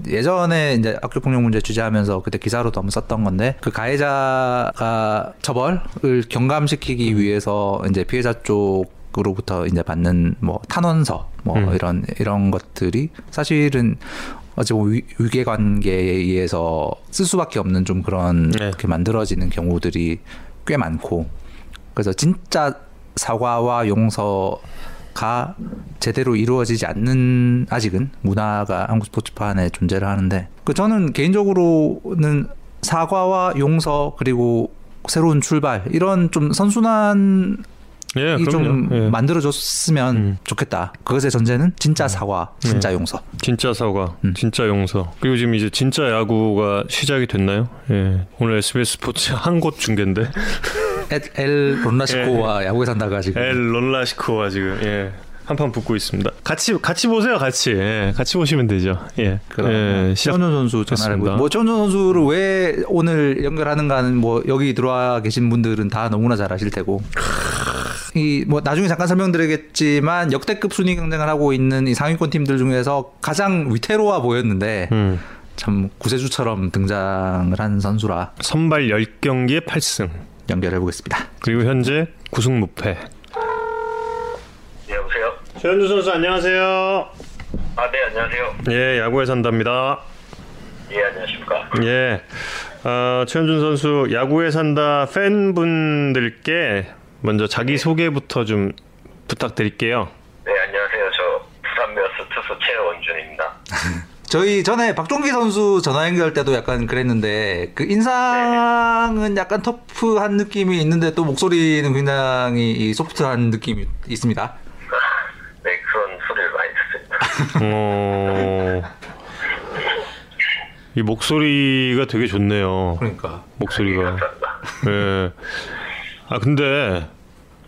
예전에 이제 학교 폭력 문제 취재하면서 그때 기사로도 한번 썼던 건데 그 가해자가 처벌을 경감시키기 위해서 이제 피해자 쪽 으로부터 이제 받는 뭐 탄원서 뭐 음. 이런 이런 것들이 사실은 어찌 보면 위- 위계 관계에 의해서 쓸 수밖에 없는 좀 그런 네. 이렇게 만들어지는 경우들이 꽤 많고 그래서 진짜 사과와 용서가 제대로 이루어지지 않는 아직은 문화가 한국 스포츠판에 존재를 하는데 그 저는 개인적으로는 사과와 용서 그리고 새로운 출발 이런 좀 선순환이 예, 그럼요. 좀 예. 만들어줬으면 음. 좋겠다. 그것의 전제는 진짜 사과, 진짜 용서. 진짜 사과, 음. 진짜 용서. 그리고 지금 이제 진짜 야구가 시작이 됐나요? 예. 오늘 SBS 스포츠 한 곳 중계인데 엘, 엘 론라시코와 (laughs) 야구에 산다가 지금 엘 런라시코가 지금 예. 한판 붙고 있습니다. 같이 같이 보세요, 같이. 예. 같이 보시면 되죠. 예. 그럼 예. 최원준 선수 전화를. 해보. 뭐 최원준 선수를 왜 오늘 연결하는가는 뭐 여기 들어와 계신 분들은 다 너무나 잘 아실 테고. 이 뭐 나중에 잠깐 설명드리겠지만 역대급 순위 경쟁을 하고 있는 이 상위권 팀들 중에서 가장 위태로워 보였는데 음. 참 구세주처럼 등장을 한 선수라 선발 10경기에 8승. 연결해 보겠습니다. 그리고 현재 9승 무패. 네? 최현주 선수 안녕하세요. 아, 네, 안녕하세요. 예, 야구에 산답니다. 예, 안녕하십니까? 예. 어, 최현준 선수 야구에 산다 팬분들께 먼저 자기 소개부터 좀 부탁드릴게요. 네, 안녕하세요. 저 부산 베어스 투수 최원준입니다. (laughs) 저희 전에 박종기 선수 전화 연결 때도 약간 그랬는데 그 인상은 약간 터프한 느낌이 있는데 또 목소리는 굉장히 이 소프트한 느낌이 있습니다. 네, 그런 소리를 많이 듣습니다. 어... 이 목소리가 되게 좋네요. 그러니까 목소리가. 예. 아 근데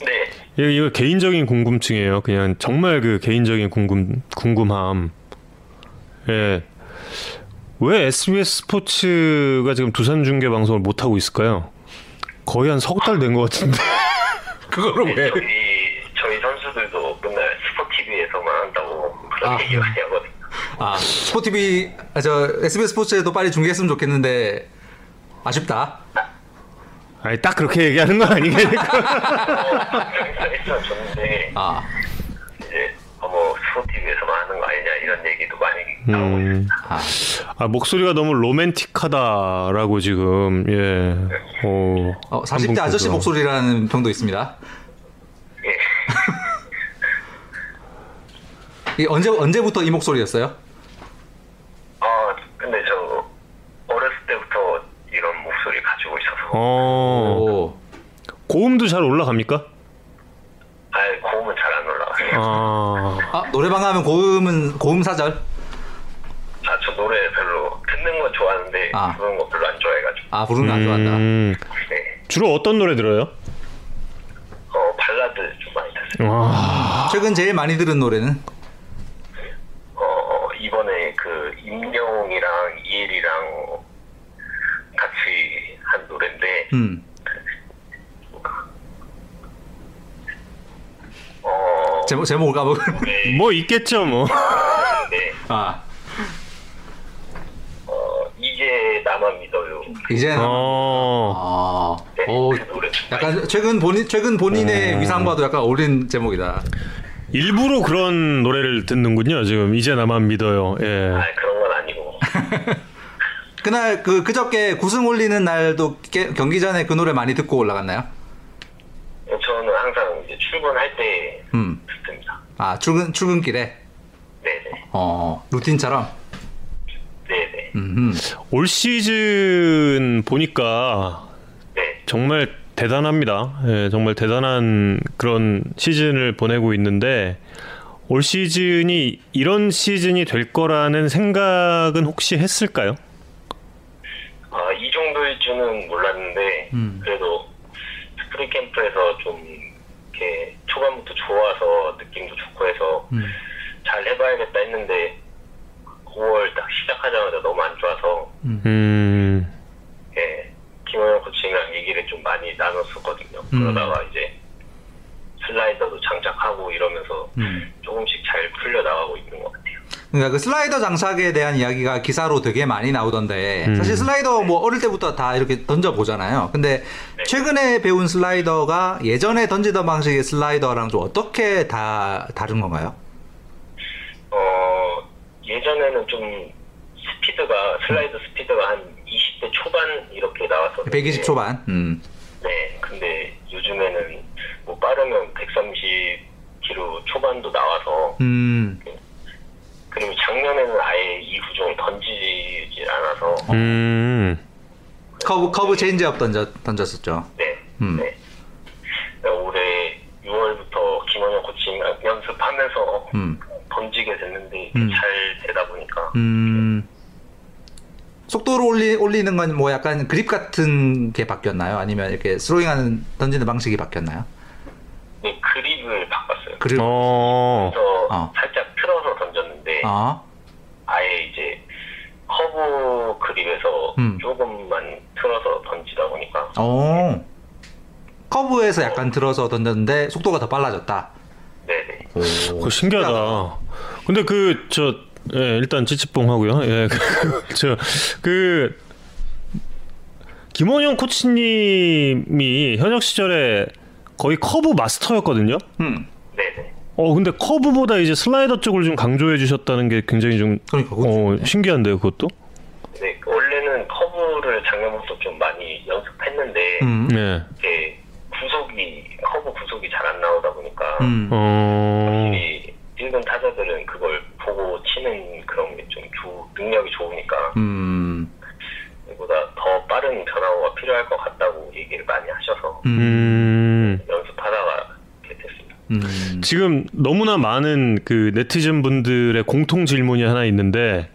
네, 이거, 이거 개인적인 궁금증이에요. 그냥 정말 그 개인적인 궁금 궁금함. 예. 왜 SBS 스포츠가 지금 두산 중계 방송을 못 하고 있을까요? 거의 한 석 달 된 것 같은데. 그거를 왜? 저희 저희 선수들도 맨날 스포티비에서만 한다고 그런 아. (laughs) 아 스포티비 아, 저 SBS 스포츠에도 빨리 중계했으면 좋겠는데 아쉽다. 아니 딱 그렇게 얘기하는 거 아니겠니까? (laughs) 아 이제 어, 뭐 스포티비에서만 하는 거 아니냐 이런 얘기도 많이 나오고 음. 아. 아 목소리가 너무 로맨틱하다라고 지금 예. 어, 어, 한 40대 아저씨. 목소리라는 평도 있습니다. 예. (laughs) 이 언제 언제부터 이 목소리였어요? 아 근데 저 어렸을 때부터 이런 목소리 가지고 있어서 어. 오. 고음도 잘 올라갑니까? 아예 고음은 잘 안 올라가요. 아. 아 노래방 가면 고음은 고음 사절. 아저 노래 별로 듣는 건 좋아하는데 아. 부르는 거 별로 안 좋아해가지고. 아 부르는 거안 좋아한다. 음, 네. 주로 어떤 노래 들어요? 어 발라드 좀 많이 듣어요. 와. 최근 제일 많이 들은 노래는 어 이번에 그 임영웅이랑 이엘이랑 같이 한 노래인데 음. 어 제목 제목을 까먹. 네, (laughs) 뭐 있겠죠 뭐. 네. 아 어 이제 나만 믿어요. 이제 어. 아. 네, 오. 그 노래 좀 많이 약간 최근 본인 최근 본인의 음. 위상과도 약간 어울린 제목이다. 일부러 그런 노래를 듣는군요. 지금 이제 나만 믿어요. 예. 아 그런 건 아니고 (laughs) 그날 그 그저께 구승 올리는 날도 게- 경기 전에 그 노래 많이 듣고 올라갔나요? 저는 항상 이제 출근할 때 음. 듣습니다. 아 출근 출근길에 네네 어 루틴처럼. 네네 음. 올 시즌 보니까 네 정말 대단합니다. 예, 정말 대단한 그런 시즌을 보내고 있는데 올 시즌이 이런 시즌이 될 거라는 생각은 혹시 했을까요? 아, 이 정도일 줄은 몰랐는데 음. 그래도 스프링 캠프에서 좀 이렇게 초반부터 좋아서 느낌도 좋고 해서 음. 잘 해봐야겠다 했는데 5월 딱 시작하자마자 너무 안 좋아서 음. 예, 김원영 코치랑 얘기를 좀 많이 나눴었거든요. 음. 그러다가 이제 슬라이더도 장착하고 이러면서 음. 조금씩 잘 풀려 나가고 있는 것 같아요. 그러니까 그 슬라이더 장착에 대한 이야기가 기사로 되게 많이 나오던데 음. 사실 슬라이더 뭐 어릴 때부터 다 이렇게 던져 보잖아요. 근데 네. 최근에 배운 슬라이더가 예전에 던지던 방식의 슬라이더랑 좀 어떻게 다 다른 건가요? 어, 예전에는 좀 스피드가, 슬라이드 스피드가 한 20대 초반 이렇게 나왔었는데. 120 초반. 음. 네, 근데 요즘에는 뭐 빠르면 130km 초반도 나와서, 음. 그리고 작년에는 아예 이 구종을 던지질 않아서, 음. 커브 커브 체인지업 던져 던졌었죠. 네, 음. 네. 올해 6월부터 김원형 코치님 연습하면서 음. 던지게 됐는데 음. 잘 되다 보니까 음. 속도를 올리, 올리는 건 뭐 약간 그립 같은 게 바뀌었나요? 아니면 이렇게 스로잉하는 던지는 방식이 바뀌었나요? 네, 그립을 바꿨어요. 그립. 어. 그래서 어. 살짝 틀어서 던졌는데 아. 아예 이제 커브 그립에서 음. 조금만 틀어서 던지다 보니까 어. 커브에서 약간 틀어서 던졌는데 속도가 더 빨라졌다. 네네 그거 신기하다. 근데 그 저 예, 일단 찌찌뽕 하고요. 예. 저 (laughs) 그 김원형 코치님이 현역 시절에 거의 커브 마스터였거든요. 음. 네네 어 근데 커브보다 이제 슬라이더 쪽을 좀 강조해 주셨다는 게 굉장히 좀 그러니까 어, 신기한데요, 그것도. 네 원래는 커브를 작년부터 좀 많이 연습했는데 음. 네. 이게 구속이 커브 구속이 잘 안 나오다 보니까 음. 어. 확실히 일본 타자들은 그걸 보고 치는 그런 게 좀 능력이 좋으니까 음. 이보다 더 빠른 변화가 필요할 것 같다고 얘기를 많이 하셔서 음. 음. 연습하다가 이렇게 됐습니다. 음. 지금 너무나 많은 그 네티즌 분들의 공통 질문이 하나 있는데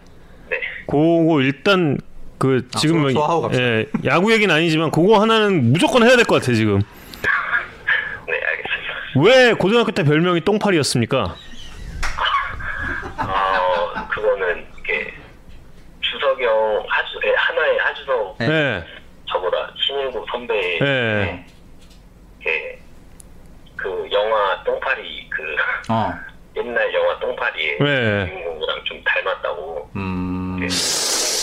네. 그거 일단 그 아, 지금 갑시다. 예, 야구 얘기는 아니지만 그거 하나는 무조건 해야 될 것 같아 지금. (laughs) 네, 알겠습니다. 왜 고등학교 때 별명이 똥파리였습니까? 어, 그거는 이게 주석이 형 하주 예, 하나의 하주석 네. 예. 저보다 신일고 선배 예. 이렇게 어. (laughs) 옛날 영화 똥파리의 네. 주인공이랑 좀 닮았다고. 음. 네.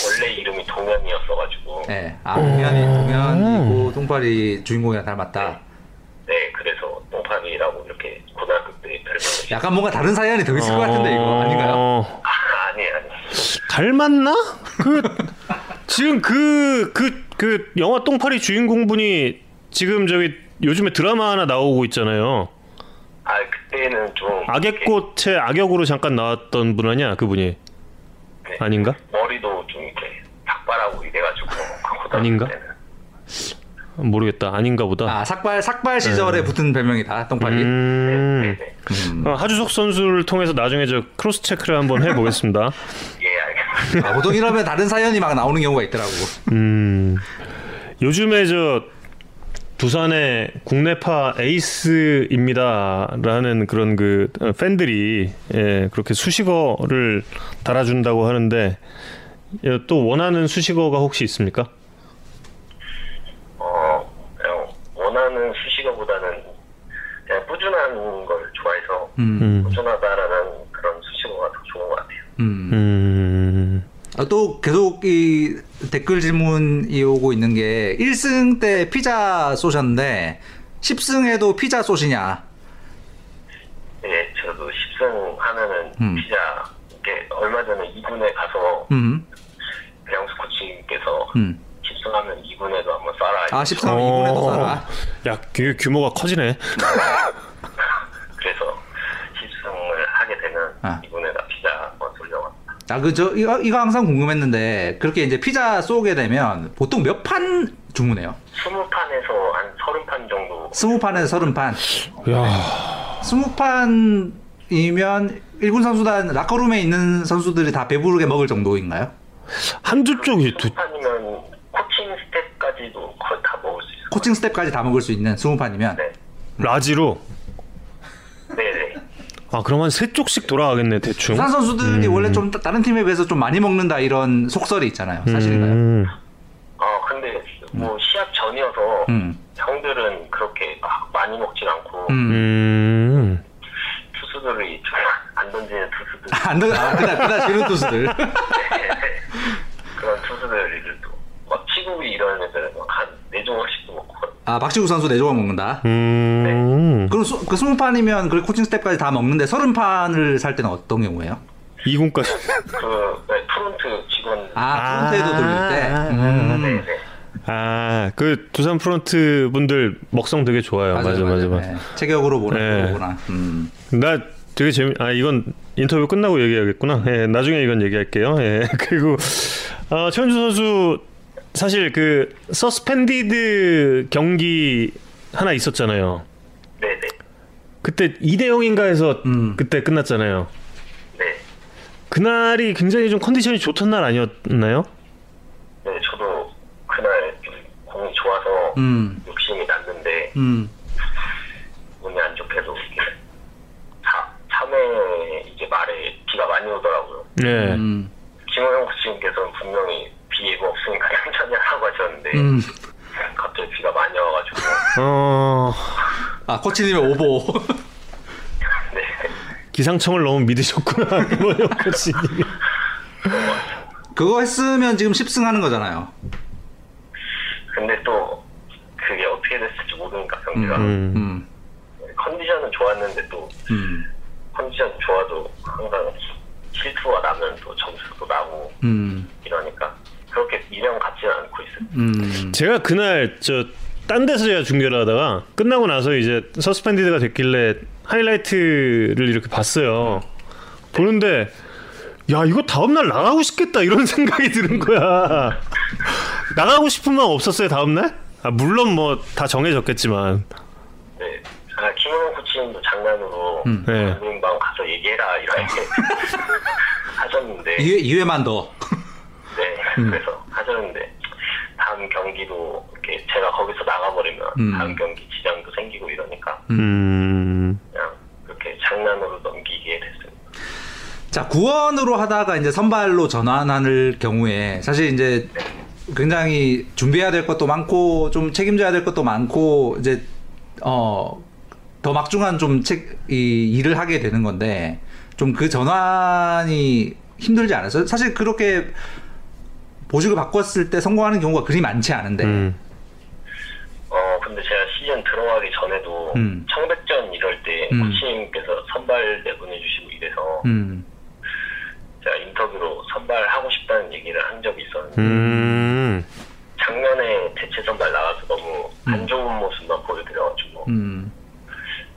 원래 이름이 동현이었어가지고. 네. 아, 동현이 동현이고 똥파리 주인공이랑 닮았다. 네, 그래서 똥파리라고 이렇게 고등학교 때 별명을. 약간 뭔가 다른 사연이 더 있을 것 같은데 이거 아닌가요? 어, 아, 아니, 아니. 닮았나? 그 지금 그 그 그 영화 똥파리 주인공분이 지금 저기 요즘에 드라마 하나 나오고 있잖아요. 아, 그때는 좀. 이렇게, 악의 꽃의 악역으로 잠깐 나왔던 분 아니야 그분이 네, 아닌가? 머리도 좀 이렇게 닭발하고 이래가지고. 아닌가? 때는. 모르겠다 아닌가 보다. 아 삭발 삭발 시절에 붙은 별명이다 똥파리. 음, 네, 네. 음. 어, 하주석 선수를 통해서 나중에 저 cross check를 한번 해보겠습니다. (laughs) 예. 아, 보통 이러면 다른 사연이 막 나오는 경우가 있더라고. 음, 요즘에 저 두산의 국내파 에이스입니다라는 그런 그 어, 팬들이 예, 그렇게 수식어를 달아준다고 하는데 예, 또 원하는 수식어가 혹시 있습니까? 어, 그냥 원하는 수식어보다는 그냥 꾸준한 걸 좋아해서 음. 음, 꾸준하다라는 그런 수식어가 더 좋은 것 같아요. 음. 음, 아, 또 계속 이 댓글 질문이 오고 있는 게 1승 때 피자 쏘셨는데 10승에도 피자 쏘시냐? 예, 저도 10승 하면은 음. 피자 이게 얼마 전에 2군에 가서 음. 배영수 코치님께서 음. 10승하면 2군에도 한번 쏴라. 아 13은 2군에도 쏴라. 야, 그 규모가 커지네. (laughs) 그래서 10승을 하게 되면 아. 2군에다 피자 한번 쏠려갑니다. 아, 그, 저, 이거, 이거 항상 궁금했는데, 그렇게 이제 피자 쏘게 되면 보통 몇 판 주문해요? 20판에서 한 30판 정도 20판에서 30판. 야, 20판이면 1군 선수단 라커룸에 있는 선수들이 다 배부르게 먹을 정도인가요? 한두 쪽이 두, 20판이면 코칭 스태프까지도 거의 다 먹을 수 있어요. 코칭 스태프까지 다 먹을 수 있는 20판이면. 네. large로. 네네. 아, 한세 쪽씩 돌아가겠네 대충. 두산 선수들이 음. 원래 좀 따- 다른 팀에 비해서 좀 많이 먹는다 이런 속설이 있잖아요. 사실인가요? 음, 어, 근데 뭐 시합 전이어서 음. 형들은 그렇게 막 많이 먹진 않고 음. 음. 투수들이 좀 (laughs) 안 던지는 투수들 안 돼. 아, 그날, 그날 지는 투수들. (laughs) 그런 투수들도 막 치국이 이런 애들은 막 한 네 조각씩도 먹고 아, 박치국 선수 4조각 먹는다. 음. 그럼 수, 그 20판이면 그 코칭 스태프까지 다 먹는데 30판을 살 때는 어떤 경우예요? 2군까지. 그 네, 프론트 직원 아, 프론트에도 돌릴 때. 아, 음. 네 네 아, 그 두산 프런트 분들 먹성 되게 좋아요. 맞아, 맞아, 맞아. 네. 체격으로 네. 보는구나. 음. 나 되게 재미. 아 이건 인터뷰 끝나고 얘기하겠구나. 예, 나중에 이건 얘기할게요. 예, (laughs) 그리고 어, 최현주 선수 사실 그 서스펜디드 경기 하나 있었잖아요. 네네 그때 2대 0인가 해서 음. 그때 끝났잖아요. 네. 그날이 굉장히 좀 컨디션이 좋던 날 아니었나요? 네 저도 그날 좀 공이 좋아서 음. 욕심이 났는데 음. 운이 안 좋게도 이렇게 차, 참외 이제 말에 비가 많이 오더라고요. 네. 음. 김호영 코치님께서는 분명히 비 예보 없으니까 (laughs) 천천히 하라고 하셨는데 음. 갑자기 비가 많이 와가지고 어 아, 코치님의 오보. (laughs) 네 기상청을 너무 믿으셨구나. (laughs) 김원영 코치님. 그거 했으면 지금 10승 하는 거잖아요. 근데 또 그게 어떻게 됐을지 모르니까 경기가 음. 음. 컨디션은 좋았는데 또 음. 컨디션 좋아도 항상 실투가 나면 또 점수도 나고 음. 이러니까 그렇게 미련 갖지는 않고 있어요. 음. 제가 그날 저 딴 데서 제가 중계를 하다가 끝나고 나서 이제 서스펜디드가 됐길래 하이라이트를 이렇게 봤어요. 보는데 야 이거 다음 날 나가고 싶겠다 이런 (laughs) 생각이 드는 거야. 나가고 싶은 마음 없었어요 다음 날? 아 물론 뭐 다 정해졌겠지만. 네. 아, 김호영 코치님도 장난으로 음. 네. 감독님방 가서 얘기해라 이렇게 (laughs) 하셨는데 2회, 2회만 더. 네 그래서 하셨는데 다음 경기도 이렇게 제가 거기서 나가버리면 음. 다음 경기 지장도 생기고 이러니까 음. 그냥 그렇게 장난으로 넘기게 됐어요. 자, 구원으로 하다가 이제 선발로 전환할 경우에 사실 이제 굉장히 준비해야 될 것도 많고 좀 책임져야 될 것도 많고 이제 어. 더 막중한 좀 책, 이 일을 하게 되는 건데 좀 그 전환이 힘들지 않았어요? 사실 그렇게 보직을 바꿨을 때 성공하는 경우가 그리 많지 않은데. 음. 어 근데 제가 시즌 들어가기 전에도 음. 청백전 이럴 때 음. 코치님께서 선발 내보내주시고 이래서 음. 제가 인터뷰로 선발하고 싶다는 얘기를 한 적이 있었는데 음. 작년에 대체 선발 나가서 너무 음. 안 좋은 모습만 보여드려가지고 음.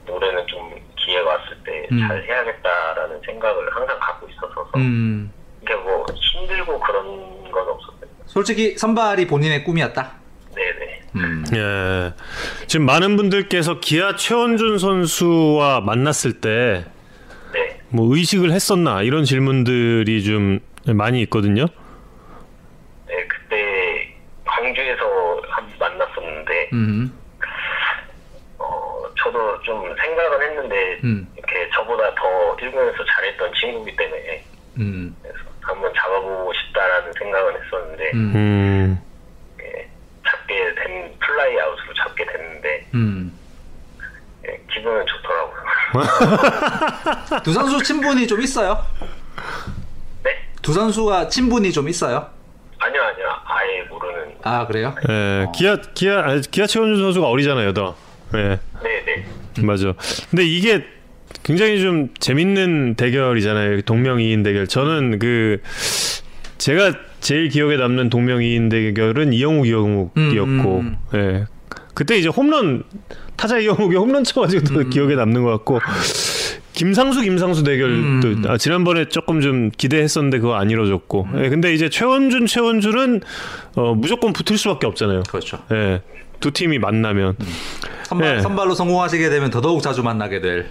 올해는 좀 기회가 왔을 때 음. 잘 해야겠다라는 생각을 항상 갖고 있어서 음. 이게 뭐 힘들고 그런 건 없었어요. 솔직히 선발이 본인의 꿈이었다. 네네. 음. 예. 지금 많은 분들께서 기아 최원준 선수와 만났을 때 네. 뭐 의식을 했었나 이런 질문들이 좀 많이 있거든요. 네, 그때 광주에서 한번 만났었는데 음. 어, 저도 좀 생각은 했는데 음. 이렇게 저보다 더 1군에서 잘했던 친구기 때문에 음. 한번 잡아보고 싶다라는 생각은 했었는데 음. 음. 예, 잡게 된 플라이 아웃으로 잡게 됐는데 음. 예, 기분은 좋더라고요. (laughs) 두 선수 친분이 좀 있어요? 네? 두 선수가 친분이 좀 있어요? 아니요, 아니요. 아예 모르는. 아 그래요? 예. 기아 기아 아니, 기아 최원준 선수가 어리잖아요, 더. 예. 네네. 맞아. 근데 이게 굉장히 좀 재밌는 대결이잖아요. 동명이인 대결. 저는 그 제가 제일 기억에 남는 동명이인 대결은 이영욱 이영욱이었고, 음, 예. 그때 이제 홈런 타자 이영욱이 홈런 쳐가지고 더 기억에 남는 것 같고. 김상수 김상수 대결도 음. 아, 지난번에 조금 좀 기대했었는데 그거 안 이루어졌고 예, 근데 이제 최원준 최원준은 어, 무조건 붙을 수밖에 없잖아요. 그렇죠. 예, 두 팀이 만나면 선발, 네. 선발로 성공하시게 되면 더더욱 자주 만나게 될.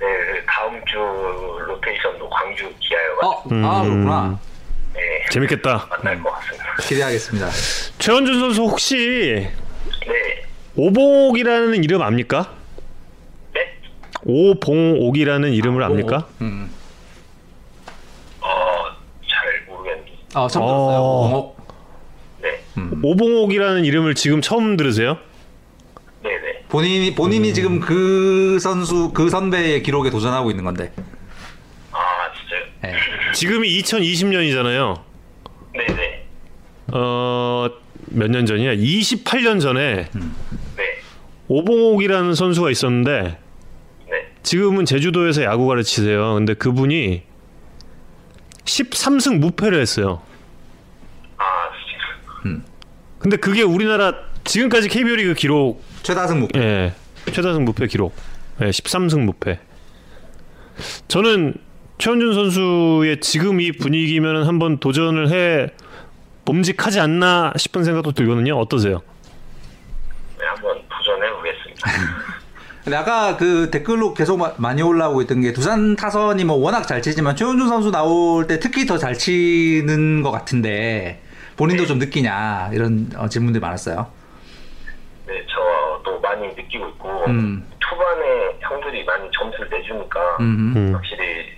네, 다음 주 로테이션도 광주 어, 기아여가지고 아 그렇구나. 네, 재밌겠다. 만날 것 같습니다. 기대하겠습니다. 최원준 선수 혹시 네, 오봉옥이라는 이름 압니까? 네, 오봉옥이라는 이름을 압니까? 음. 어, 잘 모르겠는데. 아 처음 들었어요. 어. 공옥. 네, 오봉옥이라는 이름을 지금 처음 들으세요? 본인이 본인이 지금 그 선수 그 선배의 기록에 도전하고 있는 건데. 아, 진짜요? 네. (laughs) 지금이 2020년이잖아요. 네, 네, 어, 몇 년 전이야? 28년 전에 네, 오봉옥이라는 선수가 있었는데 네. 지금은 제주도에서 야구 가르치세요. 근데 그분이 13승 무패를 했어요. 아, 진짜. 근데 그게 우리나라 지금까지 KBO 리그 기록 최다승 목. 예. 최다승 무패 기록. 예, 13승 무패. 저는 최원준 선수의 지금 이 분위기면 한번 도전을 해 봄직하지 않나 싶은 생각도 들거든요. 어떠세요? 네, 한번 도전해 보겠습니다. (laughs) 근데 아까 그 댓글로 계속 마- 많이 올라오고 있던 게 두산 타선이 뭐 워낙 잘 치지만 최원준 선수 나올 때 특히 더 잘 치는 것 같은데 본인도 좀 느끼냐 이런 어, 질문들이 많았어요. 네, 저도 많이 느끼고 있고 음. 초반에 형들이 많이 점수를 내주니까 음. 음. 확실히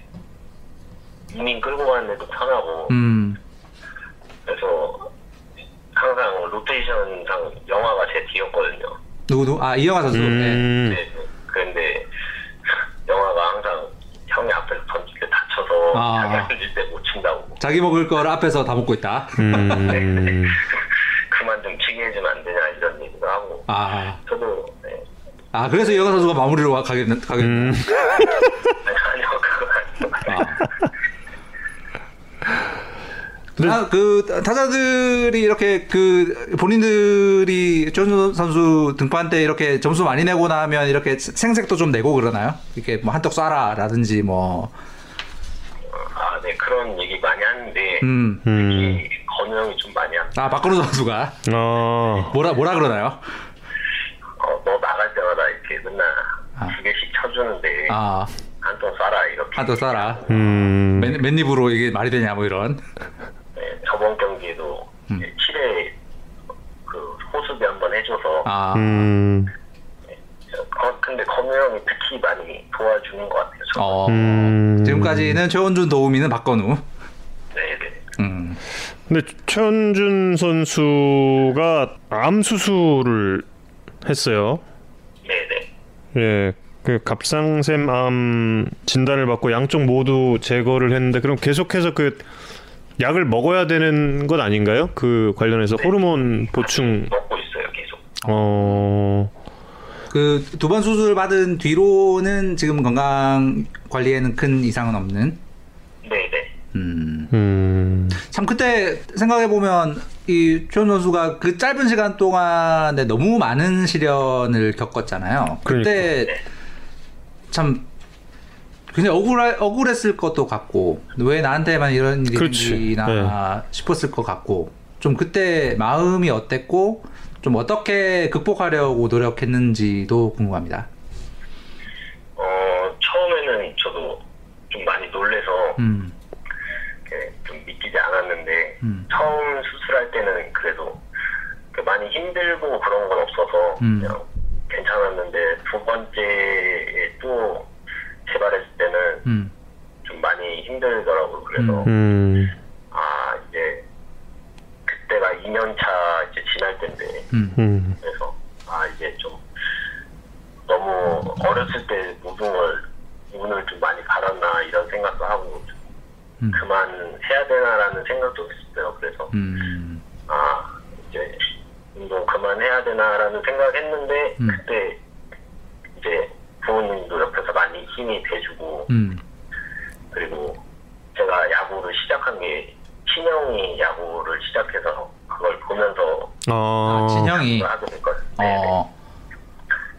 이닝 끌고 가는 데도 편하고 음. 그래서 항상 로테이션상 영화가 제 뒤였거든요. 누구 누구? 아 이영하 선수. 네. 음. 네, 그런데 (laughs) 영화가 항상 형이 앞에서 던질 때 다쳐서 아. 자기 던질 때 못 친다고 자기 먹을 걸 앞에서 다 먹고 있다. 음. (laughs) 그만 좀 치게 해주면 아, 저도 네. 아 그래서 이영하 선수가 마무리로 와- 가게 가게. 음. 아니, (laughs) 아니요 그건 아니고 아. 아, 그 타자들이 이렇게 그 본인들이 조준 선수 등판 때 이렇게 점수 많이 내고 나면 이렇게 생색도 좀 내고 그러나요? 이렇게 뭐 한턱 쏴라라든지 뭐 아, 네 그런 얘기 많이 하는데 음. 음. 이 건우 형이 좀 많이 합니다. 아 박건우 선수가 어. 뭐라 뭐라 그러나요? 어, 너 나갈 때마다 이렇게 맨날 아. 두 개씩 쳐주는데 아한통 쏴라 이렇게. 한턱 쏴라. 음. 맨, 맨 입으로 이게 말이 되냐 뭐 이런. 네, 저번 경기에도 음. 7회 그 호수비 한번 해줘서 아 음. 어, 근데 건우 형이 특히 많이 도와주는 것 같아요. 저. 어, 음. 지금까지는 최원준 도우미는 박건우. 네, 네. 음. 근데 최원준 선수가 암 수술을 했어요. 네, 네. 예, 그 갑상샘 암 진단을 받고 양쪽 모두 제거를 했는데 그럼 계속해서 그 약을 먹어야 되는 것 아닌가요? 그 관련해서 호르몬 보충 먹고 있어요 계속. 어 그 두 번 수술 받은 뒤로는 지금 건강 관리에는 큰 이상은 없는. 네네. 음. 음. 참 그때 생각해 보면 이 최원 선수가 그 짧은 시간 동안에 너무 많은 시련을 겪었잖아요. 그때 참 굉장히 억울하, 억울했을 것도 같고 왜 나한테만 이런 일이 그렇지. 생기나 싶었을 것 같고 좀 그때 마음이 어땠고 좀 어떻게 극복하려고 노력했는지도 궁금합니다. 어 처음에는 저도 좀 많이 놀래서 음, 음. 처음 수술할 때는 그래도 그 많이 힘들고 그런 건 없어서 음. 그냥 괜찮았는데 두 번째에 또 재발했을 때는 음, 좀 많이 힘들더라고요. 그래서 음. 아 이제 그때가 2년 차 이제 지날 때인데 음, 음. 그래서 아 이제 좀 너무 어렸을 때 모든 걸 운을 좀 많이 받았나 이런 생각도 하고 좀 음. 그만 해야 되나라는 생각도 했어요. 그래서 음, 아 이제 운동 그만해야 되나라는 생각했는데 음. 그때 이제 부모님도 옆에서 많이 힘이 돼주고 음, 그리고 제가 야구를 시작한 게 친형이 야구를 시작해서 그걸 보면서 어. 아, 진영이 하게 됐거든요. 네네. 어,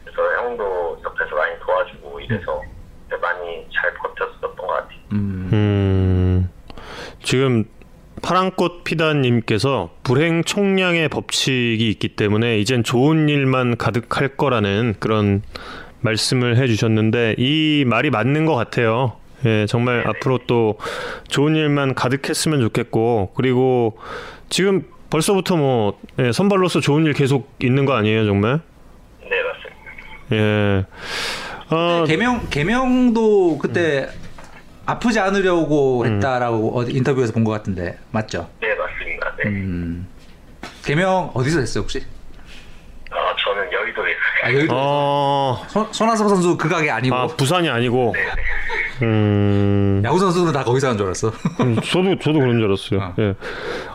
그래서 형도 옆에서 많이 도와주고 이래서 많이 잘 버텼었던 것 같아요. 음, 음. 지금 파랑꽃 피다님께서 불행 총량의 법칙이 있기 때문에 이젠 좋은 일만 가득할 거라는 그런 말씀을 해주셨는데 이 말이 맞는 것 같아요. 예, 정말 앞으로 또 좋은 일만 가득했으면 좋겠고 그리고 지금 벌써부터 뭐 예, 선발로서 좋은 일 계속 있는 거 아니에요, 정말? 네 맞습니다. 예. 어, 개명 개명도 그때 아프지 않으려고 했다라고 어디 인터뷰에서 본 것 같은데 맞죠? 네 맞습니다. 네. 음. 개명 어디서 했어요 혹시? 아 저는 여의도에서 아 여의도 어, 손, 손아섭 선수 그 가게 아니고 아 부산이 아니고, 음, 야구 선수는 다 거기서 한줄 알았어. 음, 저도 저도 그런 줄 알았어요. 어. 예.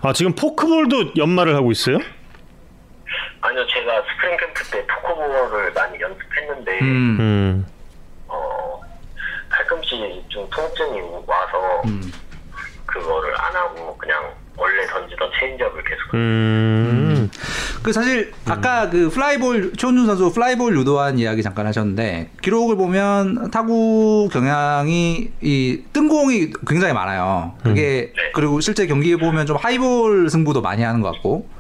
아 지금 포크볼도 연마를 하고 있어요? 아니요 제가 스프링 캠프 때 포크볼을 많이 연습했는데 음. 음, 좀 통증이 와서 음. 그거를 안 하고 그냥 원래 던지던 체인지업을 계속 음, 그 사실 아까 그 플라이볼 최원준 선수 플라이볼 유도한 이야기 잠깐 하셨는데 기록을 보면 타구 경향이 이 뜬공이 굉장히 많아요. 그게 네. 그리고 실제 경기에 보면 좀 high ball 승부도 많이 하는 것 같고 네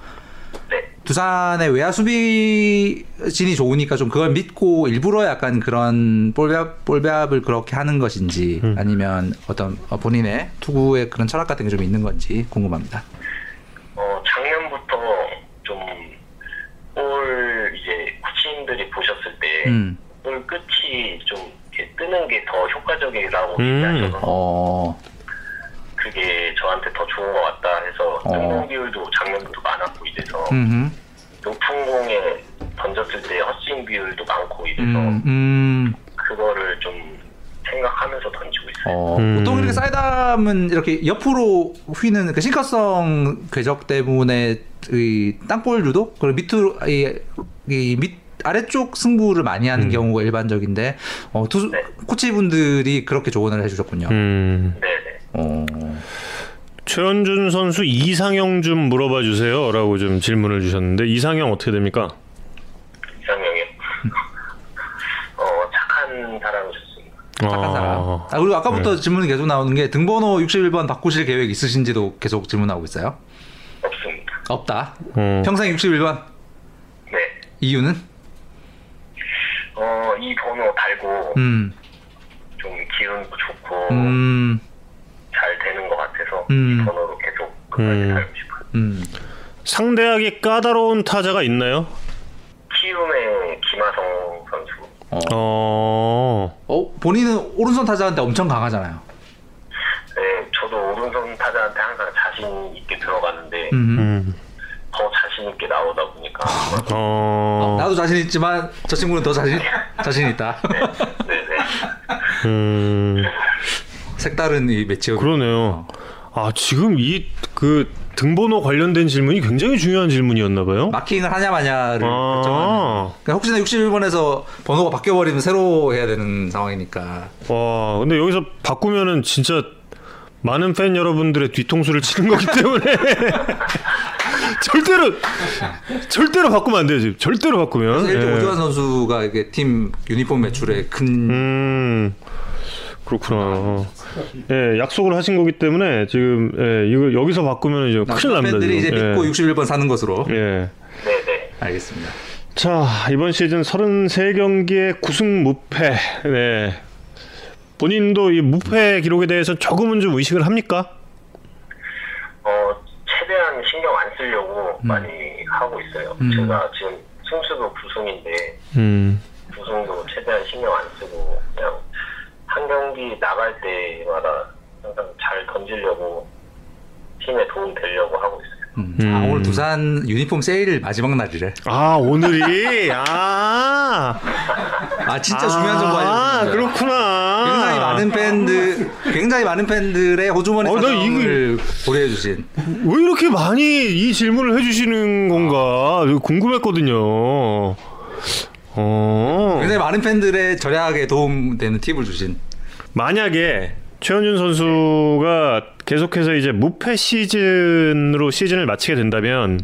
두산의 외야 수비진이 좋으니까 좀 그걸 믿고 일부러 약간 그런 볼배합, 볼배합을 그렇게 하는 것인지 아니면 어떤 어, 본인의 투구의 그런 철학 같은 게 좀 있는 건지 궁금합니다. 어, 작년부터 좀볼 이제 코치님들이 보셨을 때 음. 볼 끝이 좀 이렇게 뜨는 게 더 효과적이라고 음. 얘기하셔서 어. 그게 저한테 더 좋은 것 같다 해서 어. 뜬공 비율도 작년부터 많았고 이래서 음. 높은 공에 던졌을 때 헛스윙 비율도 많고 이래서 음. 음. 그거를 좀 생각하면서 던지고 있어요. 어, 음. 보통 이렇게 사이드암은 이렇게 옆으로 휘는 그 싱커성 궤적 때문에 이 땅볼 유도 그리고 밑으로 이, 이 밑, 아래쪽 승부를 많이 하는 경우가 일반적인데 어, 투수 네. 코치분들이 그렇게 조언을 해주셨군요. 음. 네네. 어, 최현준 선수 이상형 좀 물어봐 주세요라고 좀 질문을 주셨는데 이상형 어떻게 됩니까? 이상형이요. 어, 착한 사람이셨습니다. 착한 사람. 아, 아, 그리고 아까부터 네. 질문이 계속 나오는 게 등번호 61번 바꾸실 계획 있으신지도 계속 질문하고 있어요. 없습니다. 없다. 어. 평생 61번 네. 이유는? 어, 이 번호 달고 음, 좀 기운도 좋고 음, 잘 되는 것 같아서 음. 이 번호로 계속 끝까지 음. 살고 싶어요. 음. 상대하기 까다로운 타자가 있나요? 키움의 김하성 선수. 어. 어, 어, 본인은 오른손 타자한테 엄청 강하잖아요. 네, 저도 오른손 타자한테 항상 자신 있게 들어가는데 음. 음, 더 자신 자신 있게 나오다 보니까 어. 나도 자신 있지만 저 친구는 더 자신 자신 있다. 네네 음. 색다른 이 매치업. 그러네요. 아 지금 이 그 등번호 관련된 질문이 굉장히 중요한 질문이었나 봐요. 마킹을 하냐 마냐를 결정하는. 아. 그러니까 혹시나 61번에서 번호가 바뀌어 버리면 새로 해야 되는 상황이니까. 와, 근데 여기서 바꾸면은 진짜 많은 팬 여러분들의 뒤통수를 치는 거기 때문에 (laughs) 절대로 절대로 바꾸면 안 돼요 지금 절대로 바꾸면. 일단 예. 오주환 선수가 이게 팀 유니폼 매출에 큰 음 그렇구나. 예, 약속을 하신 거기 때문에 지금 예, 이거 여기서 바꾸면 이제 큰일 납니다. 팬들이 이제. 믿고 예. 61번 사는 것으로. 예. 네 네 알겠습니다. 자 이번 시즌 33경기의 9승 무패. 네. 본인도 이 무패 기록에 대해서 조금은 좀 의식을 합니까? 어 최대한 신경 안 쓰려고 음. 많이 하고 있어요 제가 지금 승수도 9승인데 음. 구성도 최대한 신경 안 쓰고 한 경기 나갈 때마다 항상 잘 던지려고 팀에 도움 되려고 하고 있어요. 음. 아, 오늘 두산 유니폼 세일 마지막 날이래. 아 오늘이 아, 아 진짜 중요한 정보 아 알려주셨습니다. 그렇구나. 굉장히 많은 팬들, 굉장히 많은 팬들의 호주머니 어, 나 사정을 고려해주신. 왜 이렇게 많이 이 질문을 해주시는 건가 궁금했거든요. 어 굉장히 많은 팬들의 절약에 도움되는 팁을 주신. 만약에 최현준 선수가 계속해서 이제 무패 시즌으로 시즌을 마치게 된다면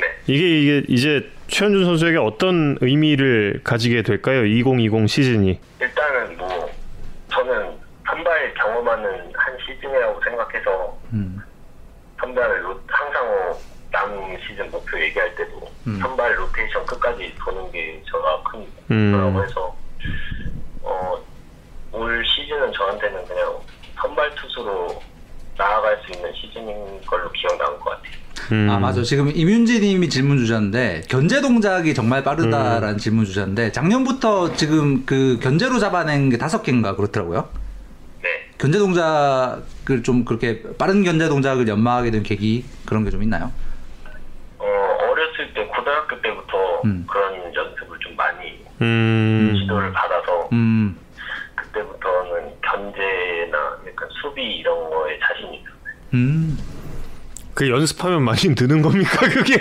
네. 이게 이게 이제 최현준 선수에게 어떤 의미를 가지게 될까요? 2020 시즌이. 일단은 뭐 저는 선발 경험하는 한 시즌이라고 생각해서 음. 선발을 로- 항상 뭐 남은 시즌 목표 얘기할 때도 선발 로테이션 끝까지 도는 게 저가 큰 음. 목표라고 해서 어, 올 시즌은 저한테는 그냥 선발 투수로 나아갈 수 있는 시즌인 걸로 기억나는 것 같아요. 음. 아 맞아. 지금 임윤지님이 질문 주셨는데 견제 동작이 정말 빠르다라는 질문 주셨는데 작년부터 지금 그 견제로 잡아낸 게 다섯 개인가 그렇더라고요. 네. 견제 동작을 좀 그렇게 빠른 견제 동작을 연마하게 된 계기 그런 게 좀 있나요? 어, 어렸을 때 고등학교 때부터 음. 그런 연습을 좀 많이 음. 지도를 받아서 음. 견제나 약간 수비 이런 거에 자신이 있어요. 음. 그 연습하면 많이 느는 겁니까 그게?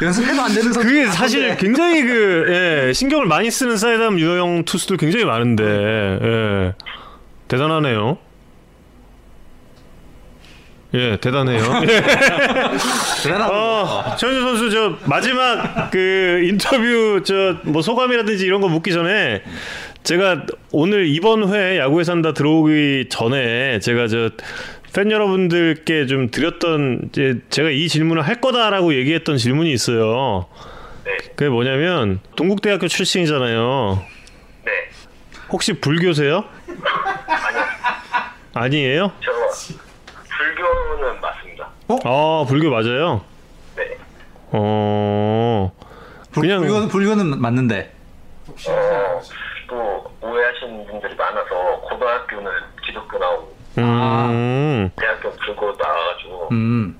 연습해도 안 되는 (laughs) 선수. 그게 사실 굉장히 그 예, 신경을 많이 쓰는 사이담 유형 투수들 굉장히 많은데 예. 대단하네요. 예, 대단해요. (laughs) 예. 대단하고. 어, 최현준 선수 저 마지막 그 인터뷰 저 뭐 소감이라든지 이런 거 묻기 전에 제가 오늘 이번 회 야구에 산다 들어오기 전에 제가 저 팬 여러분들께 좀 드렸던 이제 제가 이 질문을 할 거다라고 얘기했던 질문이 있어요. 네. 그게 뭐냐면 동국대학교 출신이잖아요. 네. 혹시 불교세요? 아니요. 아니에요? 저 불교는 맞습니다. 아 불교 맞아요. 네. 어 그냥 불교는, 불교는 맞는데. 어, 또 오해하시는 분들이 많아서 고등학교는 기독교 나오고 음. 대학교 불교 나와가지고 음.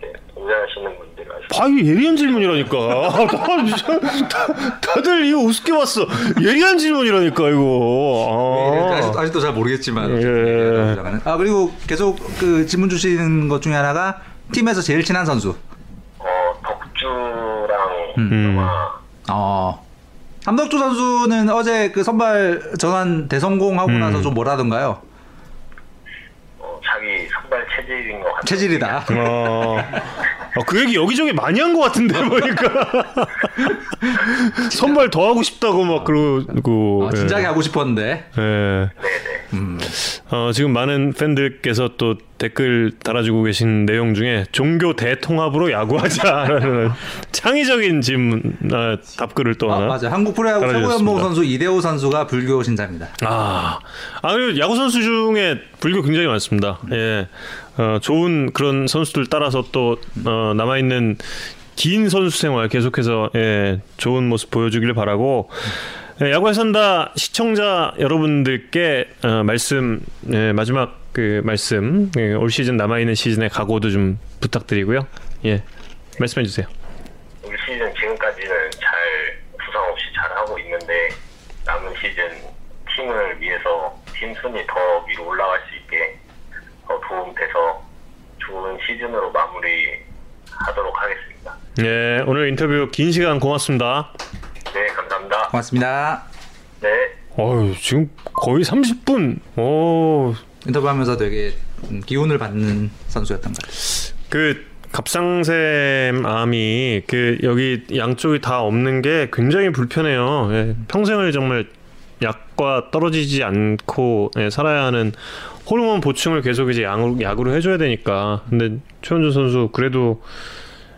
네, 오해하시는 분들이 많아요. 아, 예리한 질문이라니까. (laughs) 아, 나 진짜 다- 다들 이거 우습게 봤어. 예리한 질문이라니까 이거. 아. 아직도, 아직도 잘 모르겠지만. 예. 아 그리고 계속 그 질문 주시는 것 중에 하나가 팀에서 제일 친한 선수. 어, 덕주랑 음. 아마 어. 함덕주 선수는 어제 그 선발 전환 대성공하고 음. 나서 좀 뭐라던가요? 선발 체질인 것 같아요. 체질이다. 어. 어, 그 얘기 여기저기 많이 한 것 같은데 (laughs) 보니까 선발 더 하고 싶다고 막 그러고 어, 진작에 하고 싶었는데. 예. 네네. 어, 지금 많은 팬들께서 또 댓글 달아주고 계신 내용 중에 종교 대통합으로 야구하자라는 (laughs) 창의적인 질문 아, 답글을 또 아, 하나 맞아요. 한국 프로야구 달아주셨습니다. 최고 연봉 선수 이대호 선수가 불교 신자입니다. 아, 아 그리고 야구 선수 중에 불교 굉장히 많습니다. 예, 어, 좋은 그런 선수들 따라서 또 어, 남아 있는 긴 선수 생활 계속해서 예, 좋은 모습 보여주기를 바라고. 예, 야구에 산다 시청자 여러분들께 어, 말씀 예, 마지막 그 말씀 예, 올 시즌 남아 있는 시즌의 각오도 좀 부탁드리고요. 예, 말씀해 주세요. 지금까지는 잘 부상 없이 잘 하고 있는데 남은 시즌 팀을 위해서 팀 순위 더 위로 올라갈 수 있게 더 도움돼서 좋은 시즌으로 마무리하도록 하겠습니다. 예, 오늘 인터뷰 긴 시간 고맙습니다. 네, 감사합니다. 고맙습니다. 네. 어유 지금 거의 30분. 오, 인터뷰하면서 되게 음, 기운을 받는 선수였던 것 같아요. 그 갑상샘 암이 그 여기 양쪽이 다 없는 게 굉장히 불편해요. 예, 평생을 정말 약과 떨어지지 않고 예, 살아야 하는 호르몬 보충을 계속 이제 약으로, 약으로 해줘야 되니까. 근데 최원준 선수 그래도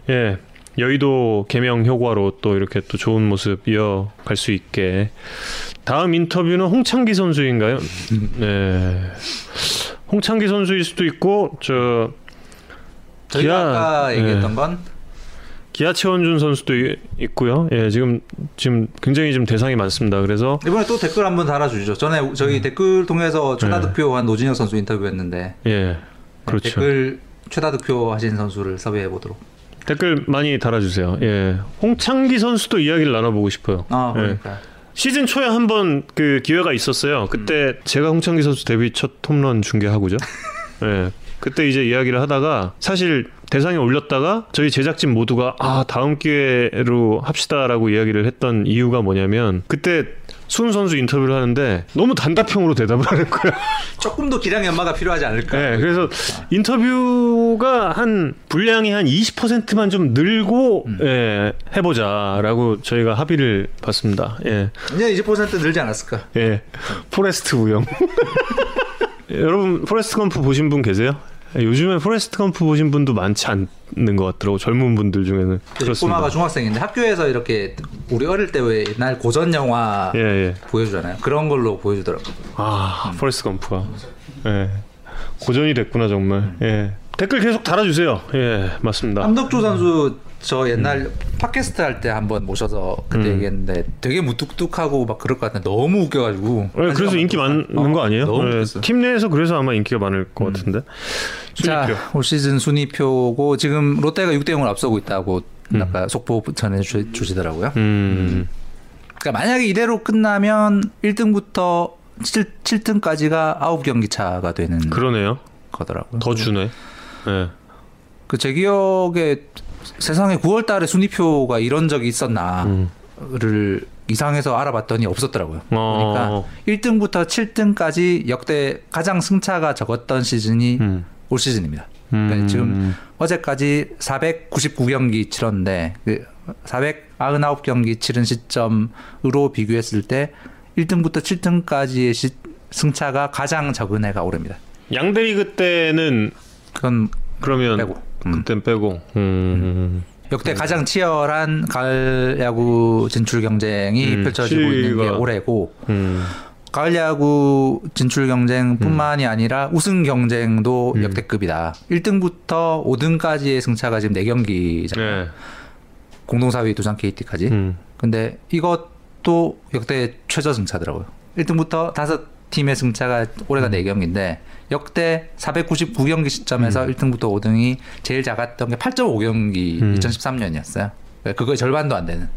예 여의도 개명 효과로 또 이렇게 또 좋은 모습 이어갈 수 있게. 다음 인터뷰는 홍창기 선수인가요? (laughs) 네. 홍창기 선수일 수도 있고 저 저희가 기아- 아까 예. 얘기했던 건 기아 최원준 선수도 이- 있고요. 예, 지금 지금 굉장히 좀 대상이 많습니다. 그래서 이번에 또 댓글 한번 달아주시죠. 전에 저희 댓글 통해서 최다 네. 득표한 노진혁 선수 인터뷰했는데 예, 그렇죠. 댓글 최다 득표 하신 선수를 섭외해 보도록. 댓글 많이 달아주세요. 예, 홍창기 선수도 이야기를 나눠보고 싶어요. 아 예. 그러니까 시즌 초에 한 번 그 기회가 있었어요. 그때 제가 홍창기 선수 데뷔 첫 홈런 중계하고죠. (laughs) 예. 그때 이제 이야기를 하다가 사실 대상에 올렸다가 저희 제작진 모두가 아 다음 기회로 합시다라고 이야기를 했던 이유가 뭐냐면 그때 수훈 선수 인터뷰를 하는데 너무 단답형으로 대답을 하는 거야. (laughs) 조금 더 기량 연마가 필요하지 않을까. 네, 그래서 인터뷰가 한 분량이 한 20%만 좀 늘고 예, 해보자라고 저희가 합의를 봤습니다. 예. 이제 20% 늘지 않았을까? 예, 포레스트 우영. (laughs) 여러분 포레스트 검프 보신 분 계세요? 요즘에 포레스트 검프 보신 분도 많지 않는 것 같더라고 젊은 분들 중에는 그렇습니다. 꼬마가 중학생인데 학교에서 이렇게 우리 어릴 때 왜 옛날 고전 영화 예, 예. 보여주잖아요. 그런 걸로 보여주더라고. 아, 포레스트 검프가 예. 고전이 됐구나 정말. 예. 댓글 계속 달아주세요. 예, 맞습니다. 함덕주 선수 저 옛날 팟캐스트 할 때 한번 모셔서 그때 음. 얘기했는데 되게 무뚝뚝하고 막 그럴 것 같은데 너무 웃겨가지고. 예, 한 그래서 인기. 많은 어, 거 아니에요? 웃겼어. 팀 내에서 그래서 아마 인기가 많을 것 같은데. 자, 순위표. 올 시즌 순위표고 지금 롯데가 6대 0을 앞서고 있다고 음. 아까 속보 전해 주, 주시더라고요. 음, 그러니까 만약에 이대로 끝나면 1등부터 7, 7등까지가 9경기 차가 되는 그러네요. 거더라고요. 더 주네. 예. 그제 기억에 세상에 9월 달에 순위표가 이런 적이 있었나를 이상해서 알아봤더니 없었더라고요. 어. 그러니까 1등부터 7등까지 역대 가장 승차가 적었던 시즌이 음. 올 시즌입니다. 그러니까 음. 지금 어제까지 499경기 치렀는데 그 499경기 치른 시점으로 비교했을 때 1등부터 7등까지의 시, 승차가 가장 적은 해가 올해입니다. 양대리그 때는 그건 그러면 빼고. 음. 그땐 빼고. 음. 역대 가장 치열한 가을 야구 진출 경쟁이 음, 펼쳐지고 있는 게 올해고 음. 가을 야구 진출 경쟁뿐만이 아니라 우승 경쟁도 음. 역대급이다. 1등부터 5등까지의 승차가 지금 4경기잖아요. 네. 공동 4위 두산 KT까지. 음. 근데 이것도 역대 최저 승차더라고요. 1등부터 다섯 팀의 승차가 올해가 음. 4경기인데 역대 499경기 시점에서 1등부터 5등이 제일 작았던 게 8.5경기 음. 2013년이었어요. 그거의 절반도 안 되는.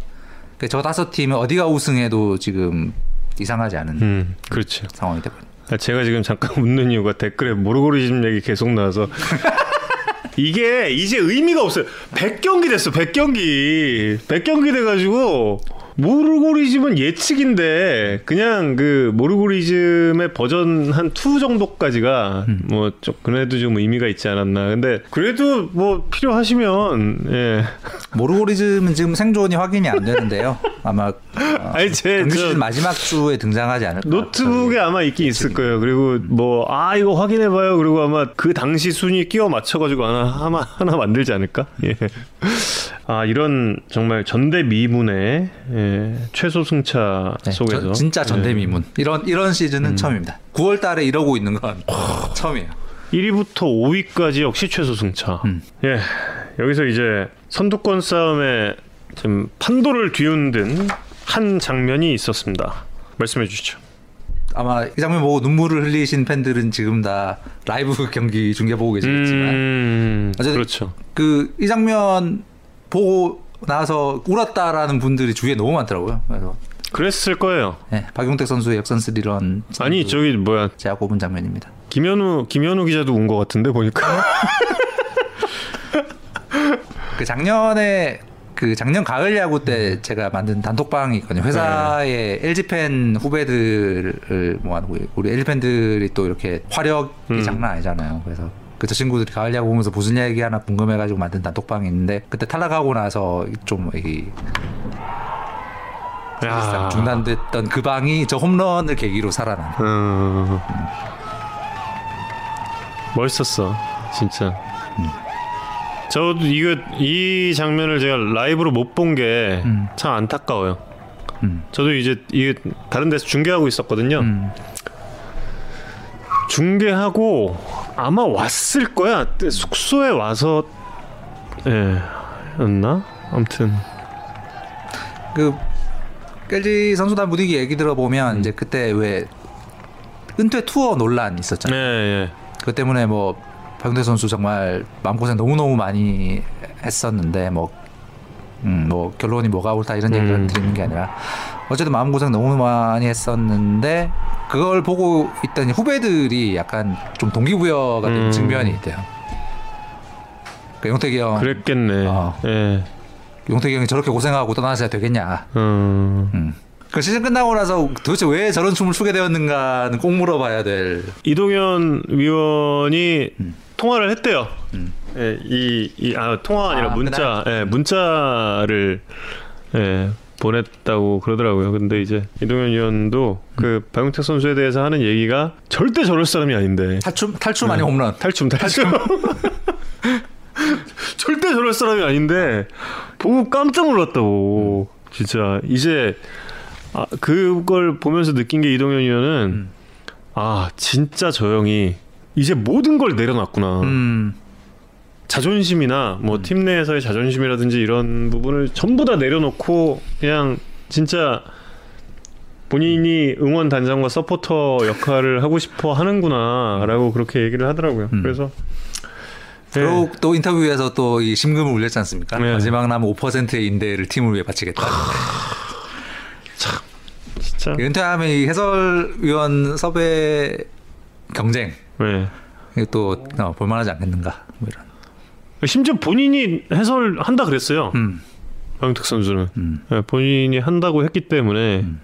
그저 다섯 팀은 어디가 우승해도 지금 이상하지 않은 음. 그렇죠. 상황이 되고. 아, 제가 지금 잠깐 (laughs) 웃는 이유가 댓글에 모르고리즘 얘기 계속 나와서 (laughs) 이게 이제 의미가 없어요. 100경기 됐어. 100경기. 100경기 돼 가지고 모르고리즘은 예측인데 그냥 그 모르고리즘의 버전 한2 정도까지가 뭐좀 그래도 좀 의미가 있지 않았나. 근데 그래도 뭐 필요하시면 예. (laughs) 모르고리즘은 지금 생존이 확인이 안 되는데요. 아마 어, 아니 제 저- 마지막 주에 등장하지 않을까. 노트북에 아마 있긴 있을 거예요. 그리고 뭐 아 이거 확인해 봐요. 그리고 아마 그 당시 순위 끼워 맞춰 가지고 하나 하나, 하나 만들지 않을까? 예. (laughs) 아 이런 정말 전대 미문의 예, 최소 승차 네, 속에서 저- 진짜 전대미문. 이런 이런 시즌은 음. 처음입니다. 9월 달에 이러고 있는 건 처음이에요. 1위부터 5위까지 역시 최소 승차. 음. 예. 여기서 이제 선두권 싸움에 좀 판도를 뒤흔든 한 장면이 있었습니다. 말씀해 주시죠. 아마 이 장면 보고 눈물을 흘리신 팬들은 지금 다 라이브 (laughs) 경기 중계 보고 계시겠지만 음, 그렇죠. 그 이 장면 보고 나서 울었다라는 분들이 주위에 너무 많더라고요. 그래서 그랬을 거예요. 네, 박용택 선수의 역전 스리런 아니 저기 뭐야 제가 꼽은 장면입니다. 김현우 김현우 기자도 운 것 같은데 보니까 (laughs) 그 작년에 그 작년 가을 야구 때 제가 만든 단톡방이 있거든요. 회사의 LG 팬 후배들을 모아놓고 우리 LG 팬들이 또 이렇게 화력이 음. 장난 아니잖아요. 그래서 그저 친구들이 가을 야구 보면서 무슨 얘기 하나 궁금해가지고 만든 단톡방이 있는데 그때 탈락하고 나서 좀 이, 야. 중단됐던 그 방이 저 홈런을 계기로 살아난. 음. 멋있었어 진짜. 저도 이거 이 장면을 제가 라이브로 못 본 게참 음. 안타까워요. 음. 저도 이제 이게 다른 데서 중계하고 있었거든요. 음. 중계하고 아마 왔을 거야. 숙소에 와서 예. 였나? 아무튼 그 LG 선수단 분위기 얘기 들어보면 이제 그때 왜 은퇴 투어 논란 네, 있었잖아요. 예. 그 때문에 뭐 박용태 선수 정말 마음고생 너무너무 많이 했었는데 뭐, 음, 뭐 결론이 뭐가 옳다 이런 얘기를 음. 드리는 게 아니라 어쨌든 마음고생 너무 많이 했었는데 그걸 보고 있던 후배들이 약간 좀 동기부여가 된 음. 측면이 있대요. 그 용택이 형, 그랬겠네. 어. 예. 용택이 형이 저렇게 고생하고 떠나서야 되겠냐. 음. 음. 그 시즌 끝나고 나서 도대체 왜 저런 춤을 추게 되었는가는 꼭 물어봐야 될. 이동현 위원이 음. 통화를 했대요. 예, 이, 이, 아, 통화가 아니라 아, 문자, 예, 문자를, 예, 보냈다고 그러더라고요. 근데 이제 이동현 위원도 음. 그 박용택 선수에 대해서 하는 얘기가 절대 저럴 사람이 아닌데. 탈춤 탈춤 아니 홈런. 탈춤, 탈춤. (laughs) 절대 저럴 사람이 아닌데, 보고 깜짝 놀랐다고. 진짜, 이제, 아, 그걸 보면서 느낀 게 이동현 위원은, 음. 아, 진짜 저 형이 이제 모든 걸 내려놨구나. 음. 자존심이나 뭐 팀 내에서의 자존심이라든지 이런 부분을 전부 다 내려놓고 그냥 진짜 본인이 응원 단장과 서포터 역할을 하고 싶어 하는구나라고 그렇게 얘기를 하더라고요. 음. 그래서 예. 그리고 또 인터뷰에서 또 이 심금을 울렸지 않습니까? 네. 마지막 남은 5%의 임대를 팀을 위해 바치겠다. 진짜 은퇴하면 이 해설위원 섭외 경쟁 네. 이게 또 어, 볼만하지 않겠는가? 뭐 이런. 심지어 본인이 해설한다 그랬어요. 음. 박영택 선수는 음. 예, 본인이 한다고 했기 때문에 음.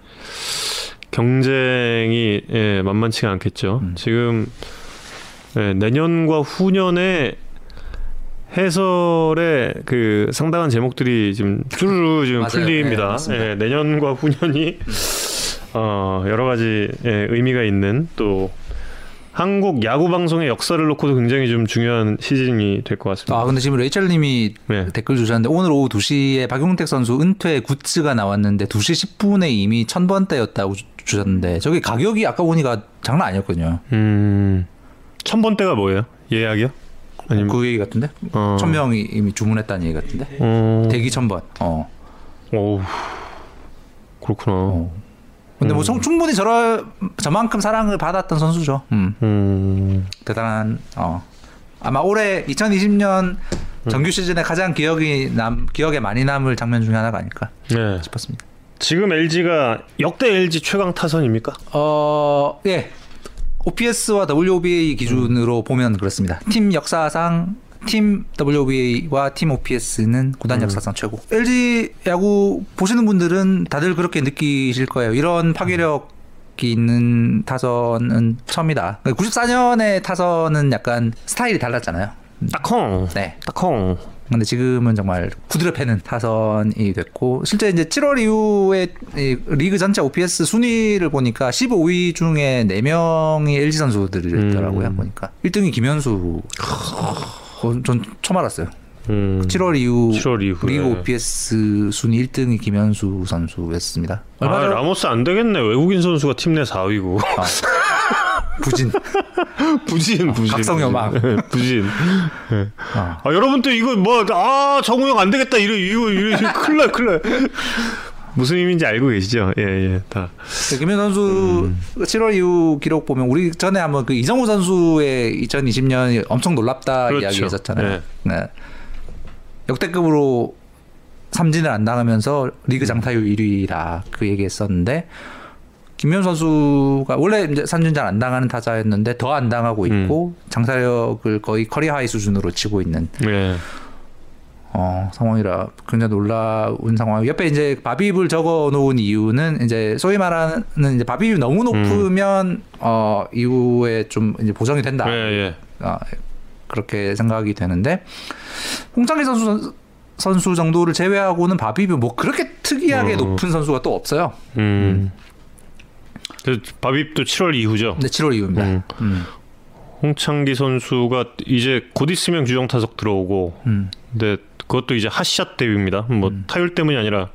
경쟁이 예, 만만치가 않겠죠. 음. 지금 예, 내년과 후년에 해설의 그 상당한 제목들이 지금 쭈르르 (laughs) 지금 맞아요. 풀립니다. 네. 예, 내년과 후년이 어, 여러 가지 예, 의미가 있는 또 한국 야구 방송의 역사를 놓고도 굉장히 좀 중요한 시즌이 될 것 같습니다. 아 근데 지금 레이첼님이 네. 댓글 주셨는데 오늘 오후 2시에 박용택 선수 은퇴 굿즈가 나왔는데 2시 10분에 이미 1000번대였다고 주셨는데 저게 가격이 아까 보니까 장난 아니었거든요. 음, 천 번대가 뭐예요? 예약이요? 아니면 그 얘기 같은데? 어. 천 명이 이미 주문했다는 얘기 같은데? 어, 대기 천 번. 어. 어우, 그렇구나. 어. 근데 뭐 총- 충분히 저럴 저만큼 사랑을 받았던 선수죠. 음. 음, 대단한 어. 아마 올해 2020년 정규 시즌에 가장 기억이 남 기억에 많이 남을 장면 중에 하나가 아닐까 네. 싶었습니다. 지금 LG가 역대 LG 최강 타선입니까? 어, 예. OPS와 WOBA 기준으로 보면 그렇습니다. 팀 역사상 팀 WOBA와 팀 OPS는 구단 역사상 최고. LG 야구 보시는 분들은 다들 그렇게 느끼실 거예요. 이런 파괴력이 있는 타선은 처음이다. 94년의 타선은 약간 스타일이 달랐잖아요. 딱콩. 네. 딱콩. 근데 지금은 정말 구드려 패는 타선이 됐고 실제 이제 7월 이후에 이 리그 전체 OPS 순위를 보니까 15위 중에 4명이 LG 선수들이더라고요 음. 보니까 1등이 김현수 어, 전 처음 알았어요 음, 7월 이후 7월 이후에. 리그 OPS 순위 1등이 김현수 선수였습니다 얼마 아, 전 라모스 안 되겠네. 외국인 선수가 팀 내 4위고. 아, 부진 (laughs) 부진, 부진. 각성여망. 부진. 부진. 예. 아. 아, 여러분들 이거 뭐, 아, 정우영 안 되겠다. 이러, 이거, 이러, 큰일 나, 큰일 나. 무슨 의미인지 알고 계시죠? 예, 예, 다. 네, 김현수 선수 7월 이후 기록 보면 우리 전에 한번 그 이정후 선수의 2020년이 엄청 놀랍다 그렇죠. 이야기 했었잖아요. 네. 네. 역대급으로 삼진을 안 당하면서 리그 장타율 1위라 그 얘기했었는데 김현수 선수가 원래 이제 삼진 잘 안 당하는 타자였는데 더 안 당하고 있고 장타력을 거의 career high 수준으로 치고 있는 예. 어, 상황이라 굉장히 놀라운 상황. 옆에 이제 바비입을 적어 놓은 이유는 이제 소위 말하는 이제 바비입이 너무 높으면 어 이후에 좀 이제 보정이 된다. 예, 예. 아, 그렇게 생각이 되는데 홍창기 선수 선수 정도를 제외하고는 바비비 뭐 그렇게 특이하게 어. 높은 선수가 또 없어요. 음. 그 바빕도 7월 이후죠. 근데 7월 이후입니다. 음. 음. 홍창기 선수가 이제 곧 있으면 규정 타석 들어오고, 음. 근데 그것도 이제 핫샷 대비입니다. 뭐 타율 때문이 아니라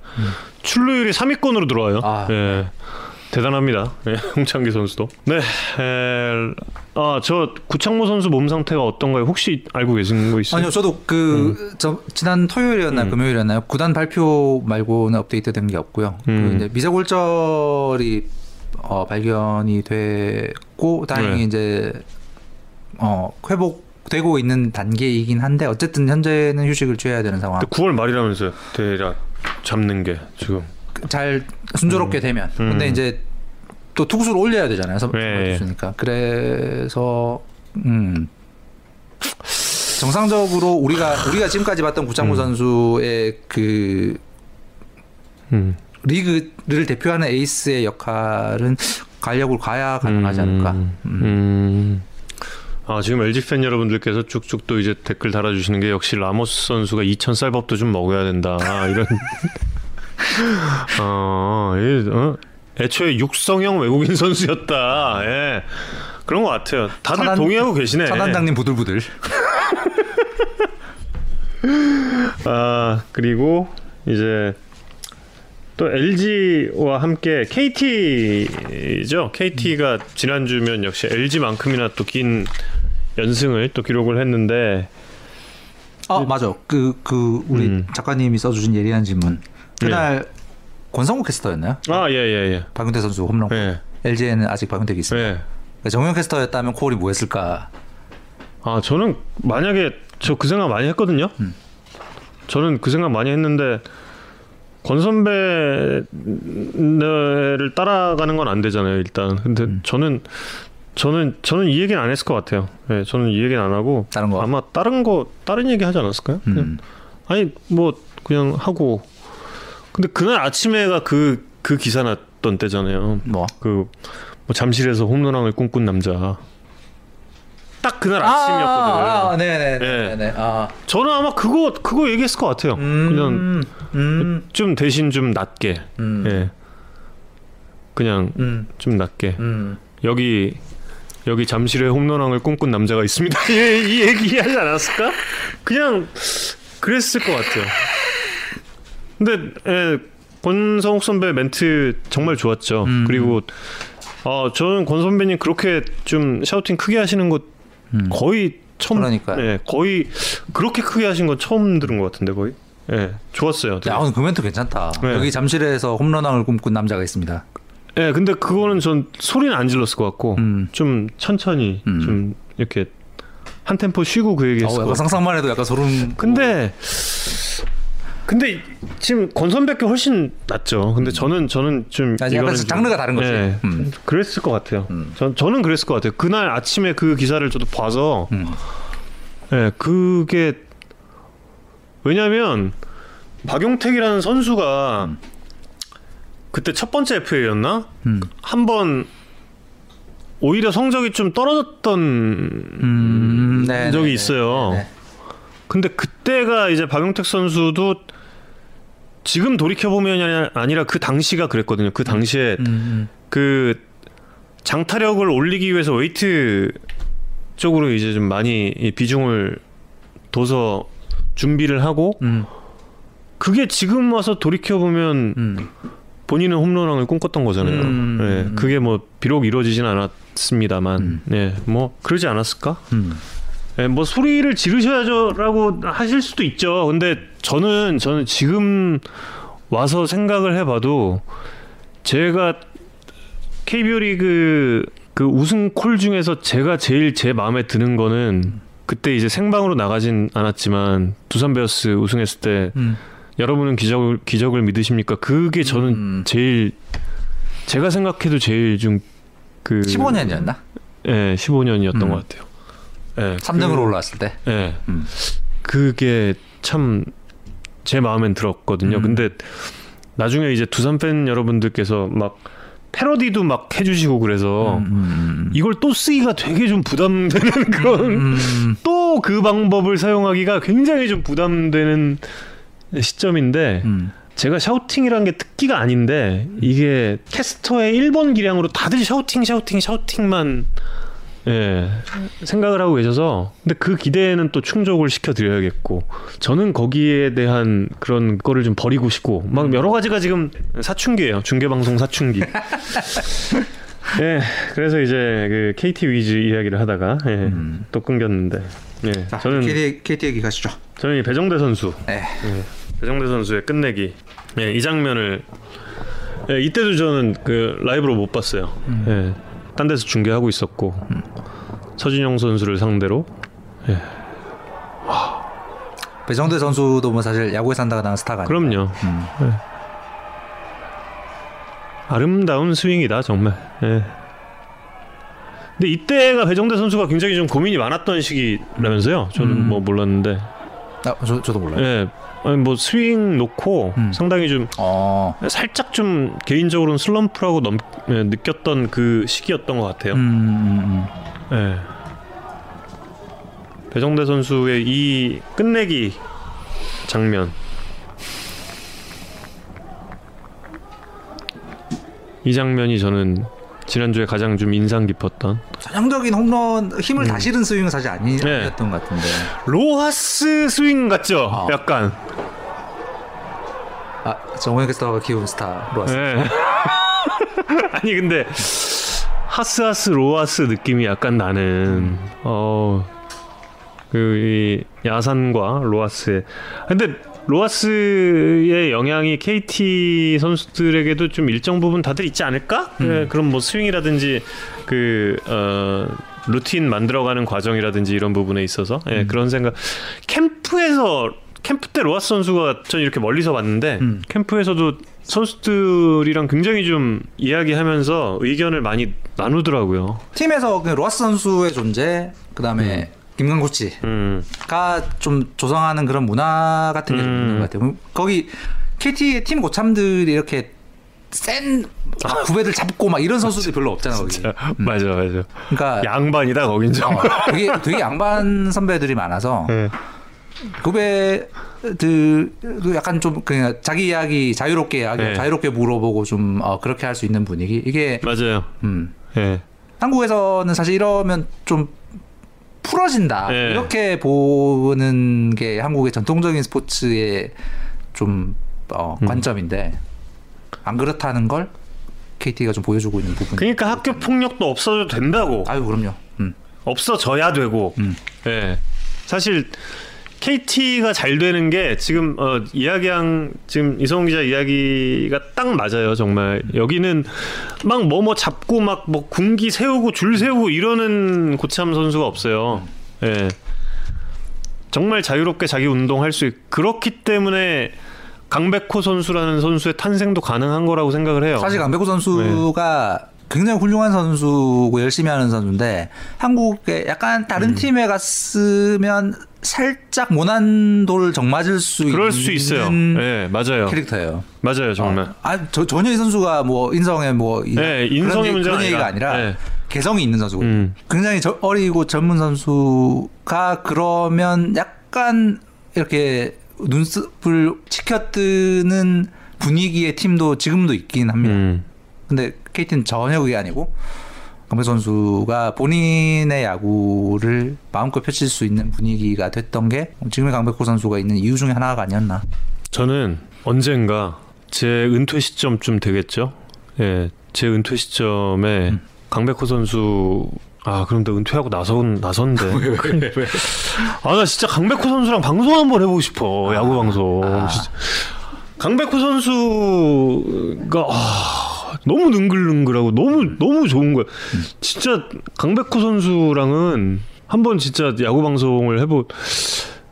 출루율이 3위권으로 들어와요. 아. 예. 대단합니다. 예, 홍창기 선수도. 네. 에, 아, 저 구창모 선수 몸 상태가 어떤가요? 혹시 알고 계신 거 있어요? 아니요, 저도 그, 저, 지난 토요일이었나요? 음. 금요일이었나요? 구단 발표 말고는 업데이트 된 게 없고요. 음. 그 이제 미세골절이 어, 발견이 됐고, 다행히 네. 이제, 어, 회복되고 있는 단계이긴 한데, 어쨌든 현재는 휴식을 취해야 되는 상황. 근데 9월 말이라면서요. 대략 잡는 게 지금. 잘 순조롭게 되면. 음. 근데 이제 또 투구수를 올려야 되잖아요. 선- 네. 선수니까. 그래서, 음. 정상적으로 우리가 우리가 지금까지 봤던 구창모 선수의 그 음. 리그를 대표하는 에이스의 역할은 간력으로 가야 가능하지 않을까. 음. 아 지금 LG 팬 여러분들께서 쭉쭉 또 이제 댓글 달아주시는 게 역시 라모스 선수가 2천 쌀밥도 좀 먹어야 된다 이런. (laughs) 어, 이, 어? 애초에 육성형 외국인 선수였다. 예. 그런 것 같아요. 다들 차단- 동의하고 계시네. 차단장님 부들부들. 아 그리고 이제 또 LG와 함께 KT죠. KT가 지난주면 역시 LG만큼이나 또 긴 연승을 또 기록을 했는데 아 맞아. 그 그 우리 음. 작가님이 써주신 예리한 질문. 그날 권성우 캐스터였나요? 아 예 예 예 박용태 선수 홈런. 예. LG에는 아직 박용택이 있습니다. 예. 그러니까 정용 캐스터였다면 콜이 뭐 했을까? 아 저는 만약에 저 그 생각 많이 했거든요. 음. 저는 그 생각 많이 했는데 권 선배를 따라가는 건 안 되잖아요. 일단 근데 음. 저는 저는 저는 이 얘기는 안 했을 것 같아요. 예, 저는 이 얘기는 안 하고 다른 거. 아마 다른 거 다른 얘기 하지 않았을까요? 그냥 음. 아니 뭐 그냥 하고 근데 그날 아침에가 그그 기사 났던 때잖아요. 뭐. 그 뭐 잠실에서 홈런왕을 꿈꾼 남자. 딱 그날 아침이었거든요. 아, 아, 네네. 예. 네네. 아. 저는 아마 그거 그거 얘기했을 것 같아요. 그냥 음. 음. 좀 대신 좀 낮게. 음. 예. 그냥 음. 좀 낮게. 음. 여기 여기 잠실에 홈런왕을 꿈꾼 남자가 있습니다. (laughs) 이, 이 얘기 하지 않았을까? 그냥 그랬을 것 같아요. 근데 예, 권성욱 선배 멘트 정말 좋았죠. 음. 그리고 어 저는 권 선배님 그렇게 좀 샤우팅 크게 하시는 거 음. 거의 처음 그러니까요. 예, 거의 그렇게 크게 하신 건 처음 들은 것 같은데 거의. 예, 좋았어요. 되게. 야, 오늘 그 멘트 괜찮다. 네. 여기 잠실에서 홈런왕을 꿈꾼 남자가 있습니다. 예, 근데 그거는 전 소리는 안 질렀을 것 같고 음. 좀 천천히 음. 좀 이렇게 한 템포 쉬고 그 어, 얘기했을 같아요. 상상만 해도 약간 소름. 근데 근데 지금 권선배께 훨씬 낫죠. 근데 저는 저는 좀 아니, 약간 좀- 장르가 다른 거지. 예, 음. 그랬을 것 같아요. 음. 전 저는 그랬을 것 같아요. 그날 아침에 그 기사를 저도 봐서 음. 예, 그게 왜냐면 박용택이라는 선수가 그때 첫 번째 FA였나? 음. 한번 오히려 성적이 좀 떨어졌던 음. 네, 적이 네, 네, 있어요. 네, 네. 근데 그때가 이제 박용택 선수도 지금 돌이켜 보면 아니라 그 당시가 그랬거든요. 그 당시에 음. 그 장타력을 올리기 위해서 웨이트 쪽으로 이제 좀 많이 이 비중을 둬서 준비를 하고 음. 그게 지금 와서 돌이켜 보면 음. 본인은 홈런왕을 꿈꿨던 거잖아요. 음. 예, 그게 뭐 비록 이루어지진 않았습니다만, 음. 예, 뭐 그러지 않았을까? 음. 예, 뭐 소리를 지르셔야죠라고 하실 수도 있죠. 근데 저는 저는 지금 와서 생각을 해봐도 제가 KBO 리그 그 우승 콜 중에서 제가 제일 제 마음에 드는 거는 그때 이제 생방으로 나가진 않았지만 두산 베어스 우승했을 때 음. 여러분은 기적을 기적을 믿으십니까? 그게 저는 음. 제일 제가 생각해도 제일 좀 그 15년이었나? 예, 15년이었던 음. 것 같아요. 예, 3등으로 올라왔을 때. 예. 음. 그게 참 제 마음엔 들었거든요. 음. 근데 나중에 이제 두산 팬 여러분들께서 막 패러디도 막 해주시고 그래서 음, 음, 이걸 또 쓰기가 되게 좀 부담되는 그런 음. (laughs) 또그 방법을 사용하기가 굉장히 좀 부담되는 시점인데 음. 제가 샤우팅이란 게 특기가 아닌데 이게 캐스터의 1번 기량으로 다들 샤우팅 샤우팅 샤우팅만 예, 생각을 하고 계셔서 근데 그 기대에는 또 충족을 시켜드려야겠고 저는 거기에 대한 그런 거를 좀 버리고 싶고 막 여러 가지가 지금 사춘기예요. 중계방송 사춘기. (laughs) 예, 그래서 이제 그 KT 위즈 이야기를 하다가 예, 음. 또 끊겼는데. 예, 자, 저는 KT, KT 얘기 가시죠. 저는 이 배정대 선수. 네. 예, 배정대 선수의 끝내기. 예, 이 장면을. 예, 이때도 저는 그 라이브로 못 봤어요. 예, 딴 데서 중계하고 있었고 서진영 선수를 상대로 배정대 선수도 뭐 사실 야구에 산다가 나는 스타가 아니에요. 그럼요. 음. 예. 아름다운 스윙이다 정말. 예. 근데 이때가 배정대 선수가 굉장히 좀 고민이 많았던 시기라면서요. 저는 음. 뭐 몰랐는데. 아, 저, 저도 몰라요. 예. 뭐 스윙 놓고 음. 상당히 좀 어. 살짝 좀 개인적으로는 슬럼프라고 넘, 예, 느꼈던 그 시기였던 것 같아요. 음, 음, 음. 예. 배정대 선수의 이 끝내기 장면. 이 장면이 저는 지난주에 가장 좀 인상 깊었던 전형적인 홈런 힘을 다 실은 스윙은 사실 아니, 네. 아니었던 것 같은데. 로하스 스윙 같죠? 어. 약간. 아, 정우영 캐스터가 키운 스타로 왔어요. 예. 아니 근데 하스하스 로하스 느낌이 약간 나는 어그 야산과 로하스의 근데 로하스의 영향이 KT 선수들에게도 좀 일정 부분 다들 있지 않을까? 예, 그런 뭐 스윙이라든지 그 어, 루틴 만들어가는 과정이라든지 이런 부분에 있어서 예, 그런 생각 캠프에서 캠프 때 로하스 선수가 전 이렇게 멀리서 봤는데 음. 캠프에서도 선수들이랑 굉장히 좀 이야기하면서 의견을 많이 나누더라고요. 팀에서 그 로하스 선수의 존재, 그 다음에 김강 코치가 음, 좀 조성하는 그런 문화 같은 게좀 음. 있는 것 같아요. 거기 KT의 팀 고참들이 이렇게 센막 후배들 잡고 막 이런 선수들이 별로 없잖아 거기. 맞아, 맞아. 그러니까 양반이다 거긴 좀. 어, 되게 되게 양반 선배들이 많아서 네. 후배들도 약간 좀 그냥 자기 이야기 자유롭게 이야기 네. 자유롭게 물어보고 좀 어, 그렇게 할 수 있는 분위기 이게 맞아요. 음, 예. 한국에서는 사실 이러면 좀 풀어진다 네. 이렇게 보는 게 한국의 전통적인 스포츠의 좀 어, 음. 관점인데 안 그렇다는 걸 KT가 좀 보여주고 있는 부분. 그러니까 학교 폭력도 없어져도 된다고. 아유 그럼요. 음. 없어져야 되고. 음. 예. 사실 KT가 잘 되는 게 지금 어, 이야기한 지금 이성훈 기자 이야기가 딱 맞아요. 정말 여기는 막뭐뭐 잡고 막 뭐 군기 세우고 줄 세우고 이러는 고참 선수가 없어요. 예. 정말 자유롭게 자기 운동할 수 있. 그렇기 때문에 강백호 선수라는 선수의 탄생도 가능한 거라고 생각을 해요. 사실 강백호 선수가 네. 굉장히 훌륭한 선수고 열심히 하는 선수인데 한국에 약간 음. 다른 팀에 갔으면 살짝 모난 돌 정맞을 수 그럴 수 있어요. 예, 맞아요. 캐릭터예요. 맞아요, 정말. 어, 아, 저, 전혀 이 선수가 뭐 인성에 뭐 이- 네, 인성의 문제가 그런 얘기가 아니라, 아니라 네. 개성이 있는 선수고 음. 굉장히 저, 어리고 젊은 선수가 그러면 약간 이렇게 눈썹을 치켜뜨는 분위기의 팀도 지금도 있긴 합니다. 음. 근데 KT는 전혀 그게 아니고 강백 선수가 본인의 야구를 마음껏 펼칠 수 있는 분위기가 됐던 게 지금의 강백호 선수가 있는 이유 중에 하나가 아니었나. 저는 언젠가 제 은퇴 시점쯤 되겠죠. 예, 제 은퇴 시점에 음. 강백호 선수 아 그럼 나 은퇴하고 나선 나선데. (laughs) 아나 진짜 강백호 선수랑 방송 한번 해보고 싶어 야구 방송. 아. 강백호 선수가 아, 너무 능글능글하고 너무 너무 좋은 거야. 진짜 강백호 선수랑은 한번 진짜 야구 방송을 해보.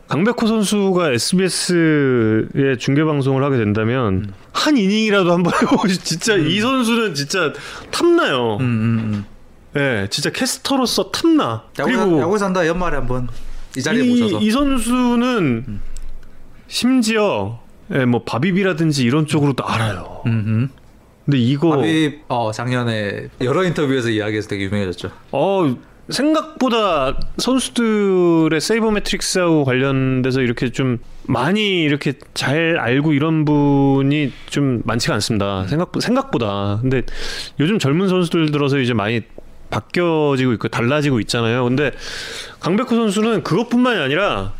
강백호 선수가 SBS의 중계 방송을 하게 된다면 한 이닝이라도 한번 (laughs) 해보고 싶- 진짜 이 선수는 진짜 탐나요. 음, 음, 음. 예, 진짜 캐스터로서 탐나. 야구, 그리고 야구 산다 연말에 한번 이 자리에 이, 모셔서 이 선수는 심지어 예, 뭐 바비비라든지 이런 쪽으로도 알아요. 음, 근데 이거 아비 어 작년에 여러 인터뷰에서 이야기해서 되게 유명해졌죠. 어 생각보다 선수들의 세이버 매트릭스하고 관련돼서 이렇게 좀 많이 이렇게 잘 알고 이런 분이 좀 많지가 않습니다. 생각 생각보다. 근데 요즘 젊은 선수들 들어서 이제 많이 바뀌어지고 있고 달라지고 있잖아요. 근데 강백호 선수는 그것뿐만이 아니라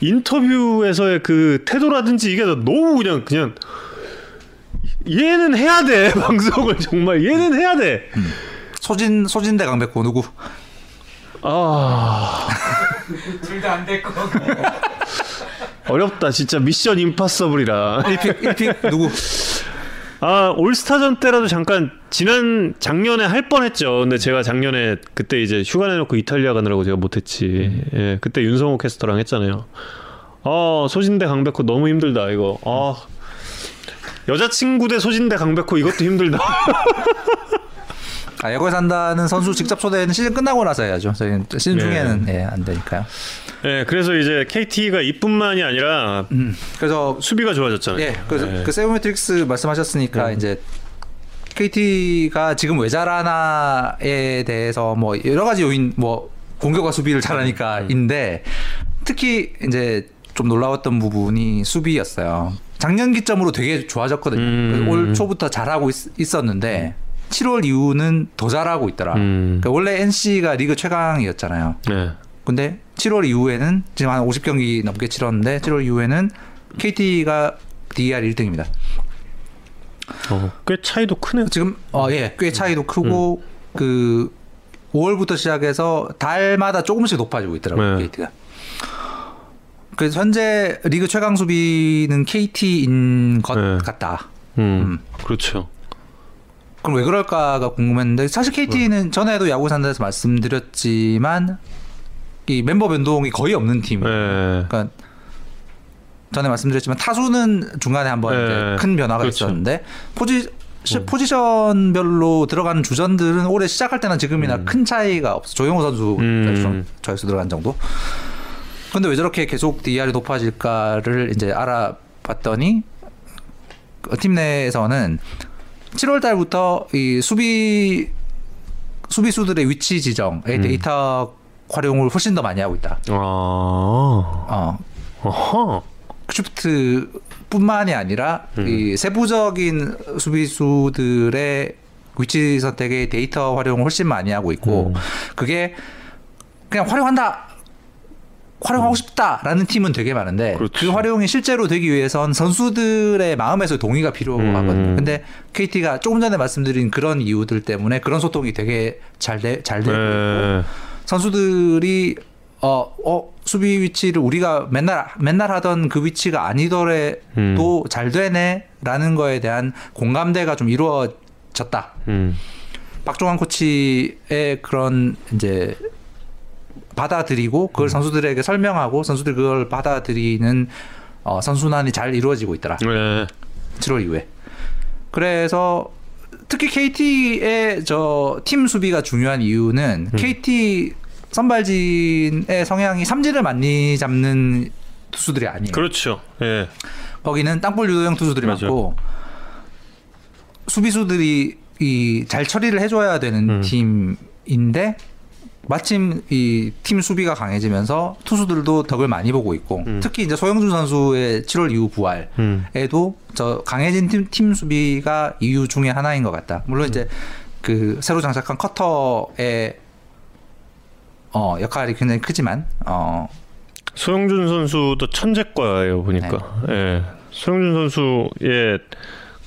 인터뷰에서의 그 태도라든지 이게 너무 그냥 그냥 얘는 해야 돼. (laughs) 방송을 정말. 얘는 해야 돼. 소진 소진 대 강백호 누구? 아. (laughs) 둘 다 안 될 거. (laughs) 어렵다 진짜. 미션 임파서블이라. 1픽 1픽 누구? 아 올스타전 때라도 잠깐 지난 작년에 할 뻔했죠. 근데 제가 작년에 그때 이제 휴가 내놓고 이탈리아 가느라고 제가 못했지. 예 그때 윤성호 캐스터랑 했잖아요. 아 소진대 강백호 너무 힘들다 이거. 아 여자친구 대 소진 대 강백호 이것도 힘들다 (laughs) 아, 야구에 산다는 선수 직접 초대는 시즌 끝나고 나서 해야죠. 저희는 시즌 네. 중에는 예, 안 되니까요. 예 그래서 이제 KT가 이뿐만이 아니라 음, 그래서 수비가 좋아졌잖아요 예, 그래서 예. 그 sabermetrics 말씀하셨으니까 이제 KT가 지금 왜 잘하나에 대해서 뭐 여러 가지 요인 뭐 공격과 수비를 잘하니까인데 특히 이제 좀 놀라웠던 부분이 수비였어요. 작년 기점으로 되게 좋아졌거든요. 음. 그래서 올 초부터 잘하고 있, 었는데 7월 이후는 더 잘하고 있더라. 음. 그러니까 원래 NC가 리그 최강이었잖아요. 네. 근데 7월 이후에는 지금 한 50경기 넘게 치렀는데 7월 이후에는 KT가 DER 1등입니다. 어, 꽤 차이도 크네요 지금 어 예 꽤 차이도 크고 그 5월부터 시작해서 달마다 조금씩 높아지고 있더라고요 네. KT가. 그래서 현재 리그 최강 수비는 KT인 것 네. 같다. 음, 그렇죠 그럼 왜 그럴까가 궁금했는데 사실 KT는 전에도 야구 산다에서 말씀드렸지만 이 멤버 변동이 거의 없는 팀. 네. 그러니까 전에 말씀드렸지만 타수는 중간에 한번 네. 큰 변화가 그렇죠. 있었는데 포지 시- 포지션별로 들어가는 주전들은 올해 시작할 때나 지금이나 큰 차이가 없어. 조용호 선수 음. 저에서 들어간 정도. 근데 왜 저렇게 계속 DR이 높아질까를 이제 알아봤더니 그팀 내에서는 7월 달부터 이 수비 수비수들의 위치 지정의 음. 데이터 활용을 훨씬 더 많이 하고 있다. 아, 어, 어허. shift뿐만이 아니라 이 세부적인 수비수들의 위치 선택의 데이터 활용을 훨씬 많이 하고 있고 그게 그냥 활용한다. 활용하고 싶다라는 팀은 되게 많은데 그 그렇지. 활용이 실제로 되기 위해선 선수들의 마음에서 동의가 필요하거든요. 음. 근데 KT가 조금 전에 말씀드린 그런 이유들 때문에 그런 소통이 되게 잘잘 되고 있고 네. 선수들이 어, 어 수비 위치를 우리가 맨날 맨날 하던 그 위치가 아니더라도 음. 잘 되네 라는 거에 대한 공감대가 좀 이루어졌다. 음. 박종환 코치의 그런 이제 받아들이고 그걸 선수들에게 설명하고 선수들 그걸 받아들이는 어, 선순환이 잘 이루어지고 있더라. 네. 7월 이후에. 그래서 특히 KT의 저 팀 수비가 중요한 이유는 KT 선발진의 성향이 삼진을 많이 잡는 투수들이 아니에요. 그렇죠. 예. 거기는 땅볼 유도형 투수들이 맞아. 많고 수비수들이 이 잘 처리를 해줘야 되는 음. 팀인데 마침 이 팀 수비가 강해지면서 투수들도 덕을 많이 보고 있고 음. 특히 이제 소영준 선수의 7월 이후 부활 음. 에도 저 강해진 팀, 팀 수비가 이유 중에 하나인 것 같다. 물론 이제 그 새로 장착한 커터의 어 역할이 굉장히 크지만 어 소영준 선수도 천재과예요 보니까. 네. 예. 소영준 선수의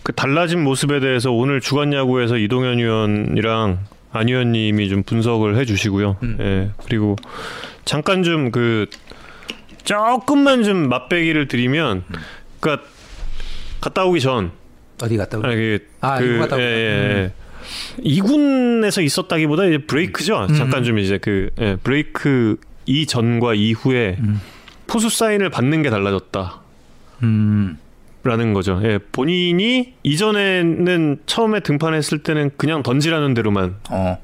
그 달라진 모습에 대해서 오늘 주간 야구에서 이동현 위원이랑 안 위원님이 좀 분석을 해주시고요. 음. 예. 그리고 잠깐 좀 그 조금만 좀 맛배기를 드리면, 그러니까 갔다 오기 전 어디 갔다 오고 아, 그, 아, 그, 갔다 예, 오고. 예, 예. 이군에서 있었다기보다 이제 브레이크죠. 음. 잠깐 좀 이제 그 예, 브레이크 이전과 이후에 음. 포수 사인을 받는 게 달라졌다. 음. 라는 거죠. 예, 본인이 이전에는 처음에 등판했을 때는 그냥 던지라는 대로만 어.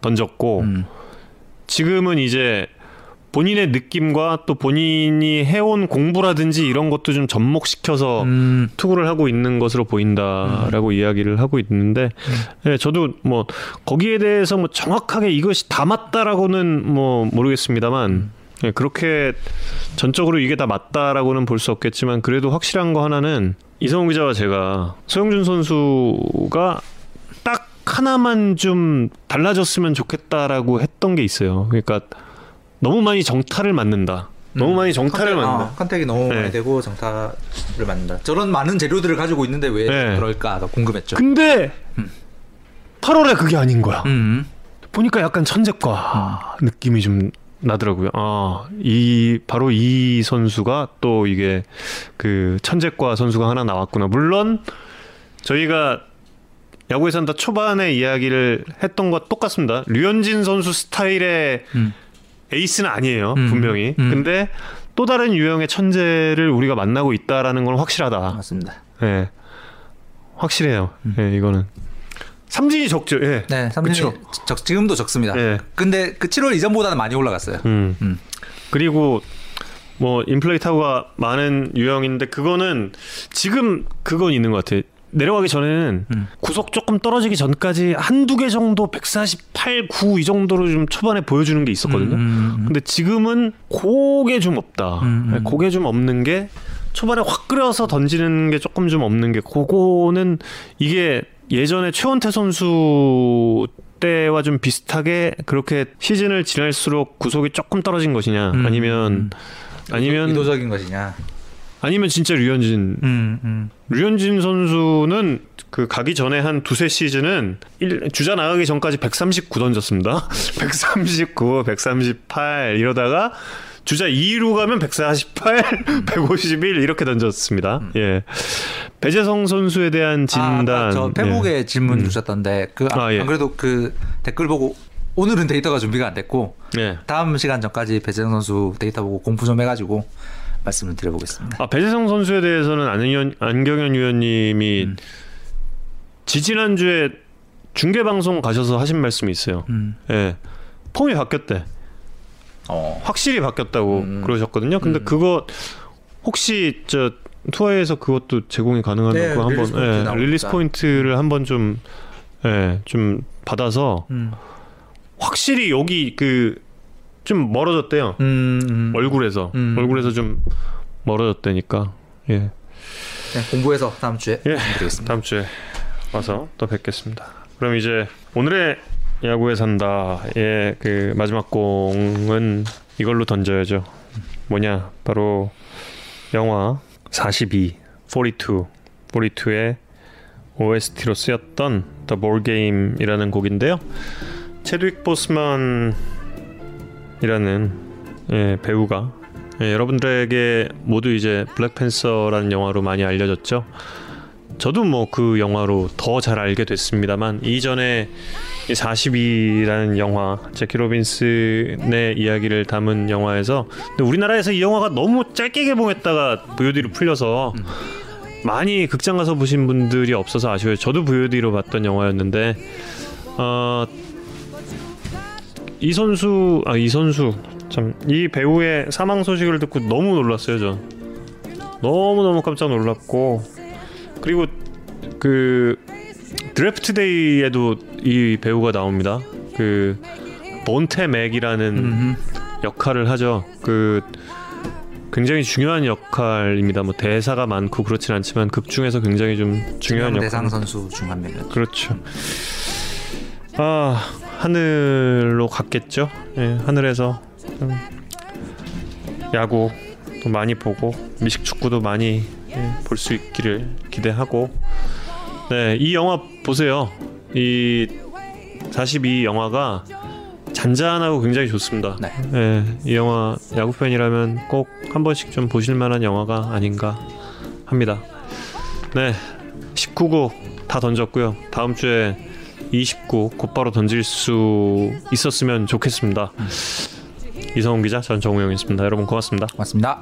던졌고 음. 지금은 이제 본인의 느낌과 또 본인이 해온 공부라든지 이런 것도 좀 접목시켜서 음. 투구를 하고 있는 것으로 보인다라고 이야기를 하고 있는데 예, 저도 뭐 거기에 대해서 뭐 정확하게 이것이 다 맞다라고는 뭐 모르겠습니다만 예, 그렇게 전적으로 이게 다 맞다라고는 볼 수 없겠지만 그래도 확실한 거 하나는 이성훈 기자와 제가 소영준 선수가 딱 하나만 좀 달라졌으면 좋겠다라고 했던 게 있어요. 그러니까 너무 많이 정타를 맞는다. 너무 많이 정타를 컨택, 맞는다. 어, 컨택이 너무 네. 많이 되고 정타를 맞는다. 저런 많은 재료들을 가지고 있는데 왜 네. 그럴까 궁금했죠. 근데 8월에 그게 아닌 거야. 음. 보니까 약간 천재과 느낌이 좀 나더라고요. 아, 이 바로 이 선수가 또 이게 그 천재과 선수가 하나 나왔구나. 물론 저희가 야구에 산다 초반에 이야기를 했던 것 똑같습니다. 류현진 선수 스타일의 음. 에이스는 아니에요, 음. 분명히. 음. 근데 또 다른 유형의 천재를 우리가 만나고 있다라는 건 확실하다. 맞습니다. 예. 확실해요. 예, 이거는. 삼진이 적죠. 예. 네, 삼진이. 적, 지금도 적습니다. 예. 근데 그 7월 이전보다는 많이 올라갔어요. 음. 음. 그리고 뭐 인플레이 타구가 많은 유형인데 그거는 지금 그건 있는 것 같아. 내려가기 전에는 음. 구속 조금 떨어지기 전까지 한두 개 정도 148, 9 이 정도로 좀 초반에 보여주는 게 있었거든요. 음, 음, 근데 지금은 그게 좀 없다. 음, 음. 그게 좀 없는 게 초반에 확 끓여서 던지는 게 조금 좀 없는 게 그거는 이게 예전에 최원태 선수 때와 좀 비슷하게 그렇게 시즌을 지날수록 구속이 조금 떨어진 것이냐 음, 아니면 음. 아니면 의도적인 것이냐. 아니면 진짜 류현진 음, 음. 류현진 선수는 그 가기 전에 한 두세 시즌은 일- 주자 나가기 전까지 139 던졌습니다. (laughs) 139, 138 이러다가 주자 2루 가면 148, 151 (laughs) 이렇게 던졌습니다. 예. 배재성 선수에 대한 진단. 아, 저 페북에 예. 질문 음. 주셨던데 그 아, 아, 예. 안 그래도 그 댓글 보고 오늘은 데이터가 준비가 안 됐고 예. 다음 시간 전까지 배재성 선수 데이터 보고 공부 좀 해가지고 말씀을 드려보겠습니다. 아, 배재성 선수에 대해서는 안현, 안경현 위원님이 음. 지지난 주에 중계 방송 가셔서 하신 말씀이 있어요. 음. 예. 폼이 바뀌었대. 어. 확실히 바뀌었다고 음. 그러셨거든요. 근데 음. 그거 혹시 저 투어에서 그것도 제공이 가능하면 네, 그거 한번 release point 예. release point를 한번 좀 예, 좀 받아서 음. 확실히 여기 그 좀 멀어졌대요. 음, 음. 얼굴에서 음. 얼굴에서 좀 멀어졌다니까. 예. 네, 공부해서 다음 주에 예. 말씀드리겠습니다. 다음 주에 와서 또 뵙겠습니다. 그럼 이제 오늘의 야구에 산다의 그 마지막 공은 이걸로 던져야죠. 뭐냐? 바로 영화 42, 42, 42의 OST로 쓰였던 The Ball Game이라는 곡인데요. 체드윅 보스만이라는 예, 배우가 예, 여러분들에게 모두 이제 블랙팬서라는 영화로 많이 알려졌죠. 저도 뭐 그 영화로 더 잘 알게 됐습니다만 이전에 42라는 영화 제키 로빈슨의 이야기를 담은 영화에서 근데 우리나라에서 이 영화가 너무 짧게 개봉했다가 VOD로 풀려서 많이 극장 가서 보신 분들이 없어서 아쉬워요. 저도 VOD로 봤던 영화였는데 어, 이 선수 아 이 선수 참 이 배우의 사망 소식을 듣고 너무 놀랐어요. 저 너무 너무 깜짝 놀랐고 그리고 그 드래프트 데이에도 이 배우가 나옵니다. 그 본테 맥이라는 음, 역할을 하죠. 그 굉장히 중요한 역할입니다. 뭐 대사가 많고 그렇진 않지만 극 중에서 굉장히 좀 중요한 역할. 대상 선수 중 한 명이었죠. 그렇죠. 아 하늘로 갔겠죠. 예, 하늘에서 좀 야구 또 많이 보고 미식 축구도 많이 예, 볼수 있기를 기대하고 네, 이 영화 보세요. 이 42 영화가 잔잔하고 굉장히 좋습니다. 네. 예, 이 영화 야구 팬이라면 꼭 한 번씩 좀 보실 만한 영화가 아닌가 합니다. 네, 19구 다 던졌고요. 다음 주에 29 곧바로 던질 수 있었으면 좋겠습니다. 이성훈 기자, 전 정우영이었습니다. 여러분 고맙습니다. 고맙습니다.